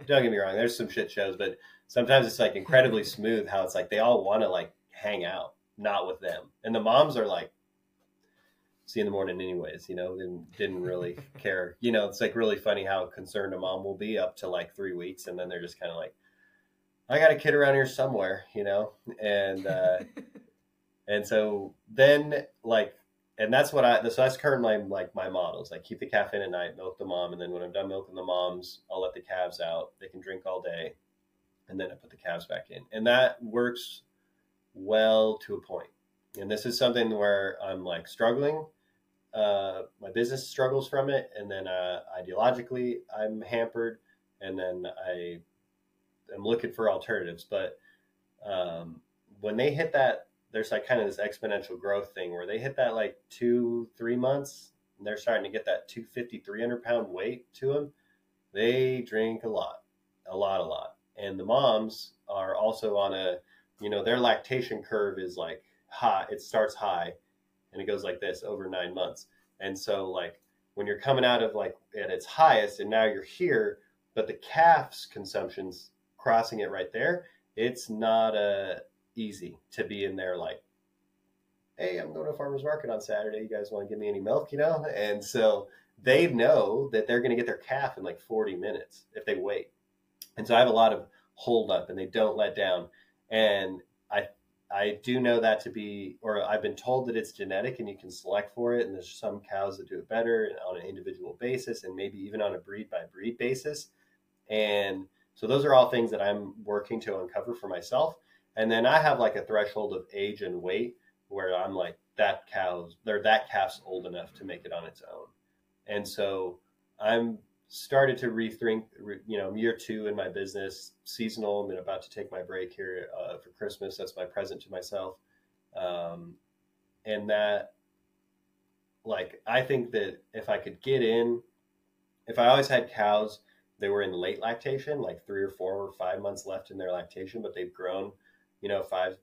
[SPEAKER 2] don't get me wrong, there's some shit shows, but sometimes it's like incredibly smooth how it's like they all want to like hang out, not with them. And the moms are like, see in the morning anyways, you know, didn't didn't really care. You know, it's like really funny how concerned a mom will be up to like three weeks and then they're just kind of like, I got a kid around here somewhere, you know? And uh and so then like and that's what I so that's currently like my models. I keep the calf in at night, milk the mom, and then when I'm done milking the moms, I'll let the calves out. They can drink all day, and then I put the calves back in, and that works well to a point. And this is something where I'm like struggling. Uh, my business struggles from it, and then uh, ideologically I'm hampered, and then I am looking for alternatives. But um, when they hit that there's like kind of this exponential growth thing where they hit that like two, three months and they're starting to get that 250, 300 pound weight to them. They drink a lot, a lot, a lot. And the moms are also on a, you know, their lactation curve is like high. It starts high and it goes like this over nine months. And so, like, when you're coming out of like at its highest and now you're here, but the calf's consumption's crossing it right there, it's not a easy to be in there like, hey, I'm going to farmer's market on Saturday. You guys want to give me any milk, you know? And so they know that they're going to get their calf in like 40 minutes if they wait. And so I have a lot of hold up and they don't let down. and I I do know that to be, or I've been told that it's genetic and you can select for it. And there's some cows that do it better on an individual basis and maybe even on a breed by breed basis. And so those are all things that I'm working to uncover for myself. And then I have like a threshold of age and weight where I'm like, that cow's, or that calf's old enough to make it on its own. And so I'm started to rethink, you know, year two in my business, seasonal. I'm about to take my break here uh, for Christmas. That's my present to myself. Um, and that, like, I think that if I could get in, if I always had cows, they were in late lactation, like three or four or five months left in their lactation, but they've grown, you know, five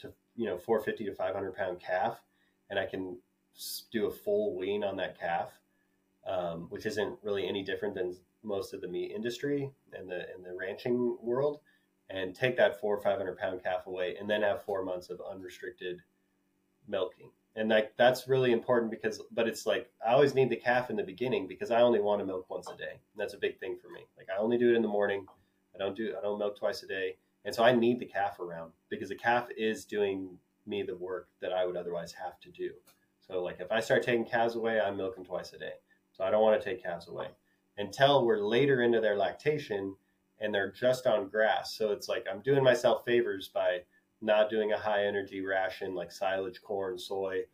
[SPEAKER 2] to, you know, 450 to 500 pound calf. And I can do a full wean on that calf um, which isn't really any different than most of the meat industry and the in the ranching world, and take that four or five hundred pound calf away, and then have four months of unrestricted milking. And like that's really important because, but it's like I always need the calf in the beginning because I only want to milk once a day. That's a big thing for me. Like I only do it in the morning. I don't do I don't milk twice a day, and so I need the calf around because the calf is doing me the work that I would otherwise have to do. So like if I start taking calves away, I'm milking twice a day. So I don't want to take calves away until we're later into their lactation and they're just on grass. So it's like I'm doing myself favors by not doing a high energy ration like silage, corn, soy,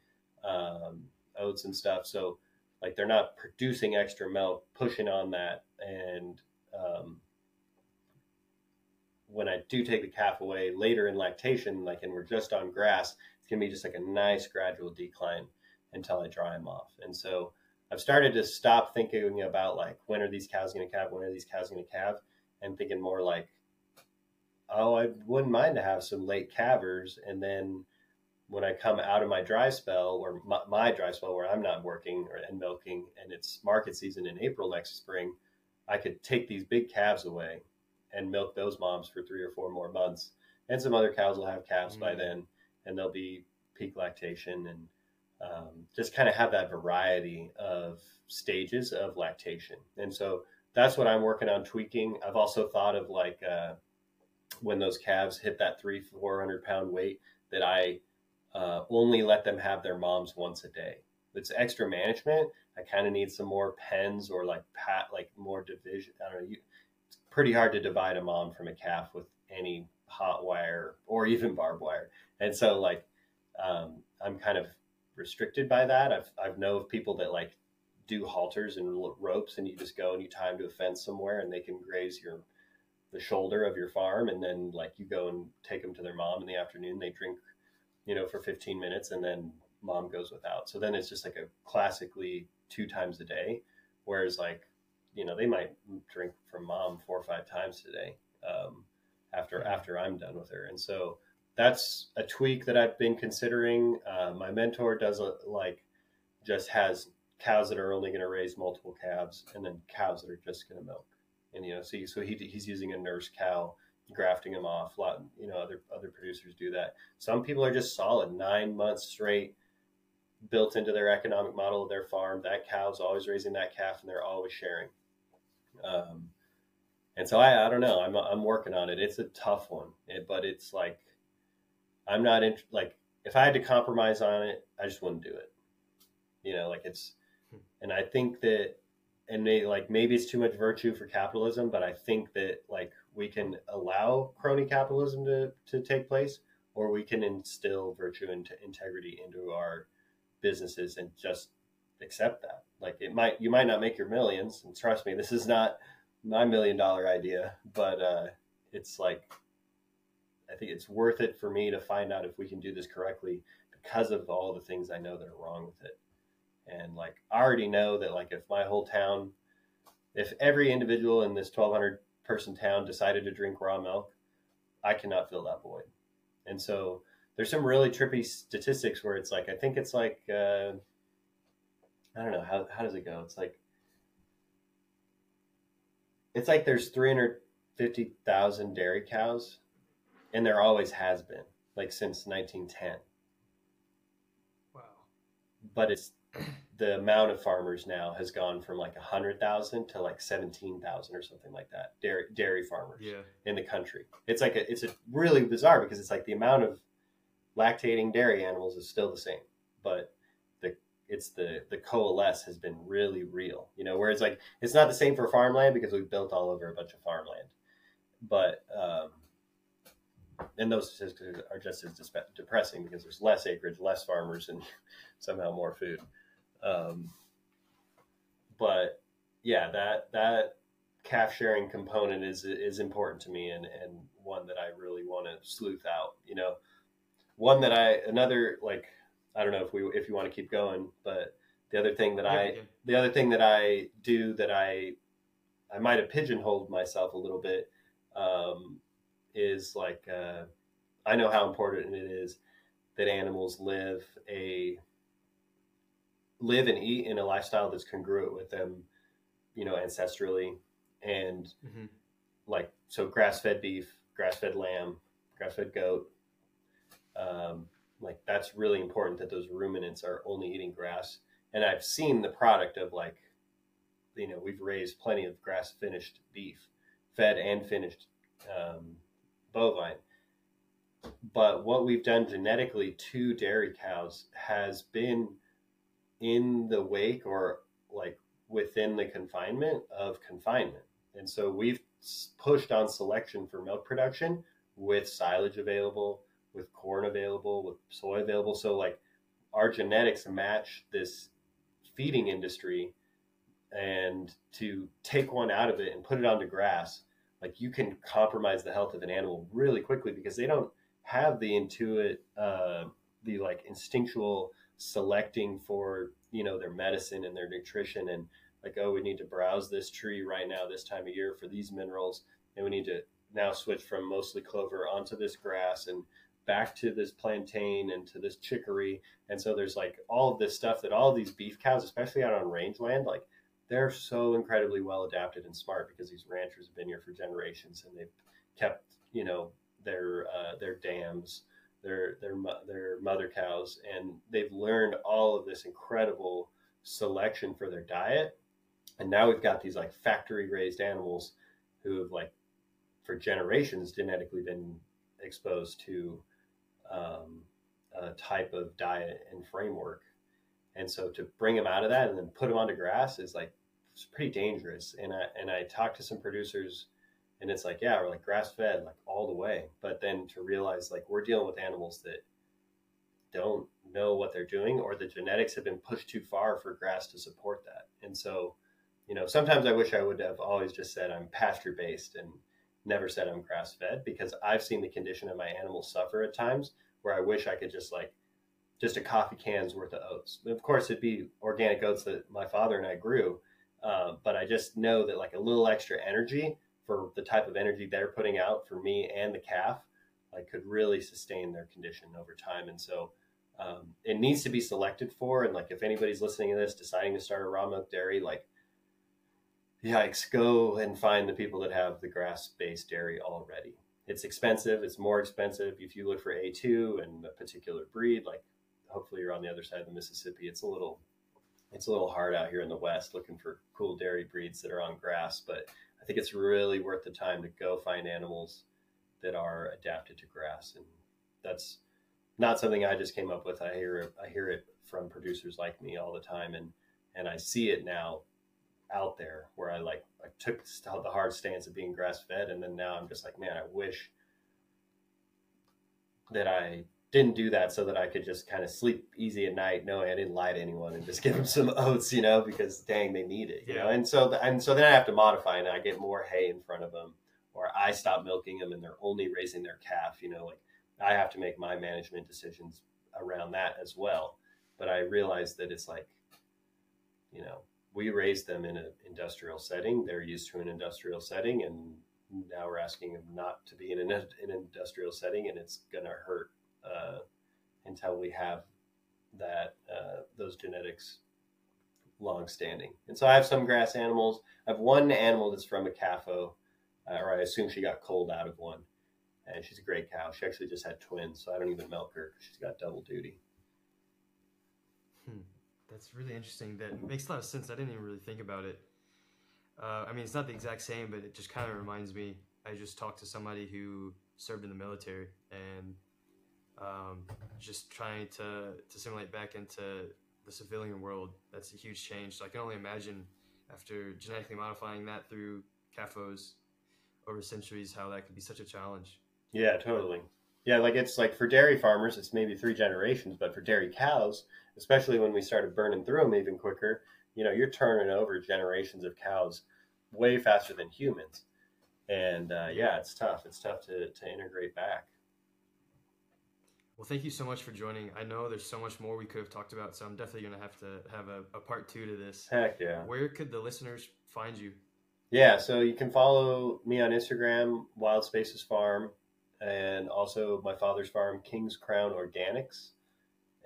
[SPEAKER 2] um, oats, and stuff. So like they're not producing extra milk, pushing on that. And um, when I do take the calf away later in lactation, like and we're just on grass, it's gonna be just like a nice gradual decline until I dry them off. And so I've started to stop thinking about like when are these cows going to calve, when are these cows going to calve, and thinking more like, oh, I wouldn't mind to have some late calvers, and then when I come out of my dry spell or my, my dry spell where I'm not working or and milking, and it's market season in April next spring, I could take these big calves away and milk those moms for three or four more months, and some other cows will have calves mm-hmm. by then, and they'll be peak lactation and um, just kind of have that variety of stages of lactation. And so that's what I'm working on tweaking. I've also thought of like uh, when those calves hit that three, 400 pound weight, that I uh, only let them have their moms once a day. It's extra management. I kind of need some more pens or like pat, like more division. I don't know. You, pretty hard to divide a mom from a calf with any hot wire or even barbed wire. And so like, um, I'm kind of restricted by that. I've I've know of people that like do halters and ropes, and you just go and you tie them to a fence somewhere, and they can graze your the shoulder of your farm, and then like you go and take them to their mom in the afternoon. They drink, you know, for 15 minutes, and then mom goes without. So then it's just like a classically two times a day, whereas like you know they might drink from mom four or five times today um, after after I'm done with her, and so that's a tweak that I've been considering. Uh, my mentor does a, like just has cows that are only going to raise multiple calves, and then cows that are just going to milk. And you know, so, so he, he's using a nurse cow, grafting them off. A lot, you know, other other producers do that. Some people are just solid nine months straight, built into their economic model of their farm. That cow's always raising that calf, and they're always sharing. Um, and so I, I don't know. I'm I'm working on it. It's a tough one, it, but it's like I'm not in like if I had to compromise on it, I just wouldn't do it. You know, like it's, and I think that, and may, like maybe it's too much virtue for capitalism, but I think that like we can allow crony capitalism to to take place, or we can instill virtue and integrity into our businesses and just accept that. Like it might, you might not make your millions, and trust me, this is not my million dollar idea, but uh, it's like I think it's worth it for me to find out if we can do this correctly because of all the things I know that are wrong with it. And like, I already know that like if my whole town, if every individual in this 1200 person town decided to drink raw milk, I cannot fill that void. And so there's some really trippy statistics where it's like, I think it's like, uh, I don't know, how, how does it go? It's like, it's like there's 350,000 dairy cows and there always has been, like since 1910.
[SPEAKER 1] Wow.
[SPEAKER 2] But it's the amount of farmers now has gone from like 100,000 to like 17,000 or something like that dairy dairy farmers
[SPEAKER 1] Yeah.
[SPEAKER 2] in the country. It's like a, it's a really bizarre because it's like the amount of lactating dairy animals is still the same, but it's the the coalesce has been really real. You know, where it's like it's not the same for farmland because we've built all over a bunch of farmland, but um, and those statistics are just as depressing because there's less acreage, less farmers, and somehow more food. Um, but yeah, that that calf sharing component is is important to me and and one that I really want to sleuth out. You know, one that I another like I don't know if we if you want to keep going, but the other thing that
[SPEAKER 1] Yeah,
[SPEAKER 2] I the other thing that I do that I I might have pigeonholed myself a little bit um, is like uh, I know how important it is that animals live a live and eat in a lifestyle that's congruent with them, you know, ancestrally and
[SPEAKER 1] Mhm.
[SPEAKER 2] like so grass fed beef, grass fed lamb, grass fed goat. Um, like that's really important that those ruminants are only eating grass. And I've seen the product of like, you know, we've raised plenty of grass finished beef, fed and finished um, bovine. But what we've done genetically to dairy cows has been in the wake or like within the confinement of confinement. And so we've pushed on selection for milk production with silage available, with corn available, with soy available. So like our genetics match this feeding industry and to take one out of it and put it onto grass, like you can compromise the health of an animal really quickly because they don't have the intuit, uh, the like instinctual selecting for you know their medicine and their nutrition and like oh we need to browse this tree right now this time of year for these minerals and we need to now switch from mostly clover onto this grass and back to this plantain and to this chicory and so there's like all of this stuff that all of these beef cows especially out on rangeland like they're so incredibly well adapted and smart because these ranchers have been here for generations and they've kept you know their uh, their dams their their their mother cows, and they've learned all of this incredible selection for their diet. And now we've got these like factory raised animals who have like for generations genetically been exposed to um, type of diet and framework. And so to bring them out of that and then put them onto grass is like it's pretty dangerous. And I and I talked to some producers and it's like yeah we're like grass fed like all the way but then to realize like we're dealing with animals that don't know what they're doing or the genetics have been pushed too far for grass to support that and so you know sometimes i wish i would have always just said i'm pasture based and never said i'm grass fed because i've seen the condition of my animals suffer at times where i wish i could just like just a coffee can's worth of oats of course it'd be organic oats that my father and i grew uh, but i just know that like a little extra energy for the type of energy they're putting out for me and the calf, like could really sustain their condition over time. And so um, it needs to be selected for. And like if anybody's listening to this, deciding to start a raw milk dairy, like yikes, go and find the people that have the grass based dairy already. It's expensive. It's more expensive if you look for A2 and a particular breed. Like hopefully you're on the other side of the Mississippi. It's a little it's a little hard out here in the West looking for cool dairy breeds that are on grass, but I think it's really worth the time to go find animals that are adapted to grass, and that's not something I just came up with. I hear it, I hear it from producers like me all the time, and and I see it now out there where I like I took the hard stance of being grass fed, and then now I'm just like, man, I wish that I didn't do that so that I could just kind of sleep easy at night, knowing I didn't lie to anyone and just give them some oats, you know, because dang, they need it, you know. And so, and so then I have to modify, and I get more hay in front of them, or I stop milking them, and they're only raising their calf, you know. Like I have to make my management decisions around that as well. But I realize that it's like, you know, we raised them in an industrial setting; they're used to an industrial setting, and now we're asking them not to be in an, an industrial setting, and it's going to hurt uh, until we have that uh, those genetics long standing. And so I have some grass animals. I have one animal that's from a CAFO, uh, or I assume she got cold out of one. And she's a great cow. She actually just had twins, so I don't even milk her. She's got double duty.
[SPEAKER 1] That's really interesting. That makes a lot of sense. I didn't even really think about it. Uh, I mean, it's not the exact same, but it just kind of reminds me. I just talked to somebody who served in the military and um, just trying to to simulate back into the civilian world. That's a huge change. So I can only imagine after genetically modifying that through CAFOs over centuries, how that could be such a challenge.
[SPEAKER 2] Yeah, totally. Yeah, like it's like for dairy farmers, it's maybe three generations, but for dairy cows, especially when we started burning through them even quicker, you know, you're turning over generations of cows way faster than humans. And uh, yeah, it's tough. It's tough to, to integrate back.
[SPEAKER 1] Well, thank you so much for joining. I know there's so much more we could have talked about, so I'm definitely going to have to have a, a part two to this.
[SPEAKER 2] Heck yeah.
[SPEAKER 1] Where could the listeners find you?
[SPEAKER 2] Yeah, so you can follow me on Instagram, Wild Spaces Farm, and also my father's farm, King's Crown Organics.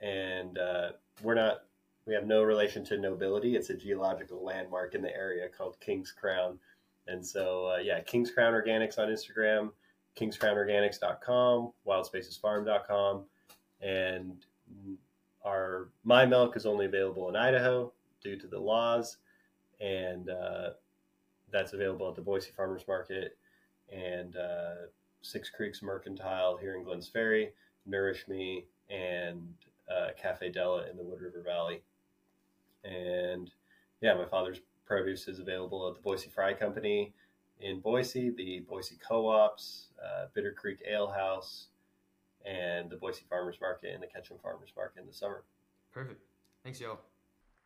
[SPEAKER 2] And uh, we're not, we have no relation to nobility. It's a geological landmark in the area called King's Crown. And so, uh, yeah, King's Crown Organics on Instagram, King's Crown kingscrownorganics.com, wildspacesfarm.com. And our my milk is only available in Idaho due to the laws. And uh, that's available at the Boise Farmers Market and uh, Six Creeks Mercantile here in Glenns Ferry, Nourish Me, and uh, Cafe Della in the Wood River Valley. And yeah, my father's produce is available at the Boise Fry Company in Boise, the Boise Co-ops, uh, Bitter Creek Ale House, and the Boise Farmers Market and the Ketchum Farmers Market in the summer.
[SPEAKER 1] Perfect. Thanks, y'all.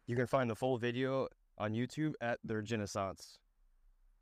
[SPEAKER 3] You can find the full video on YouTube at The Regenaissance.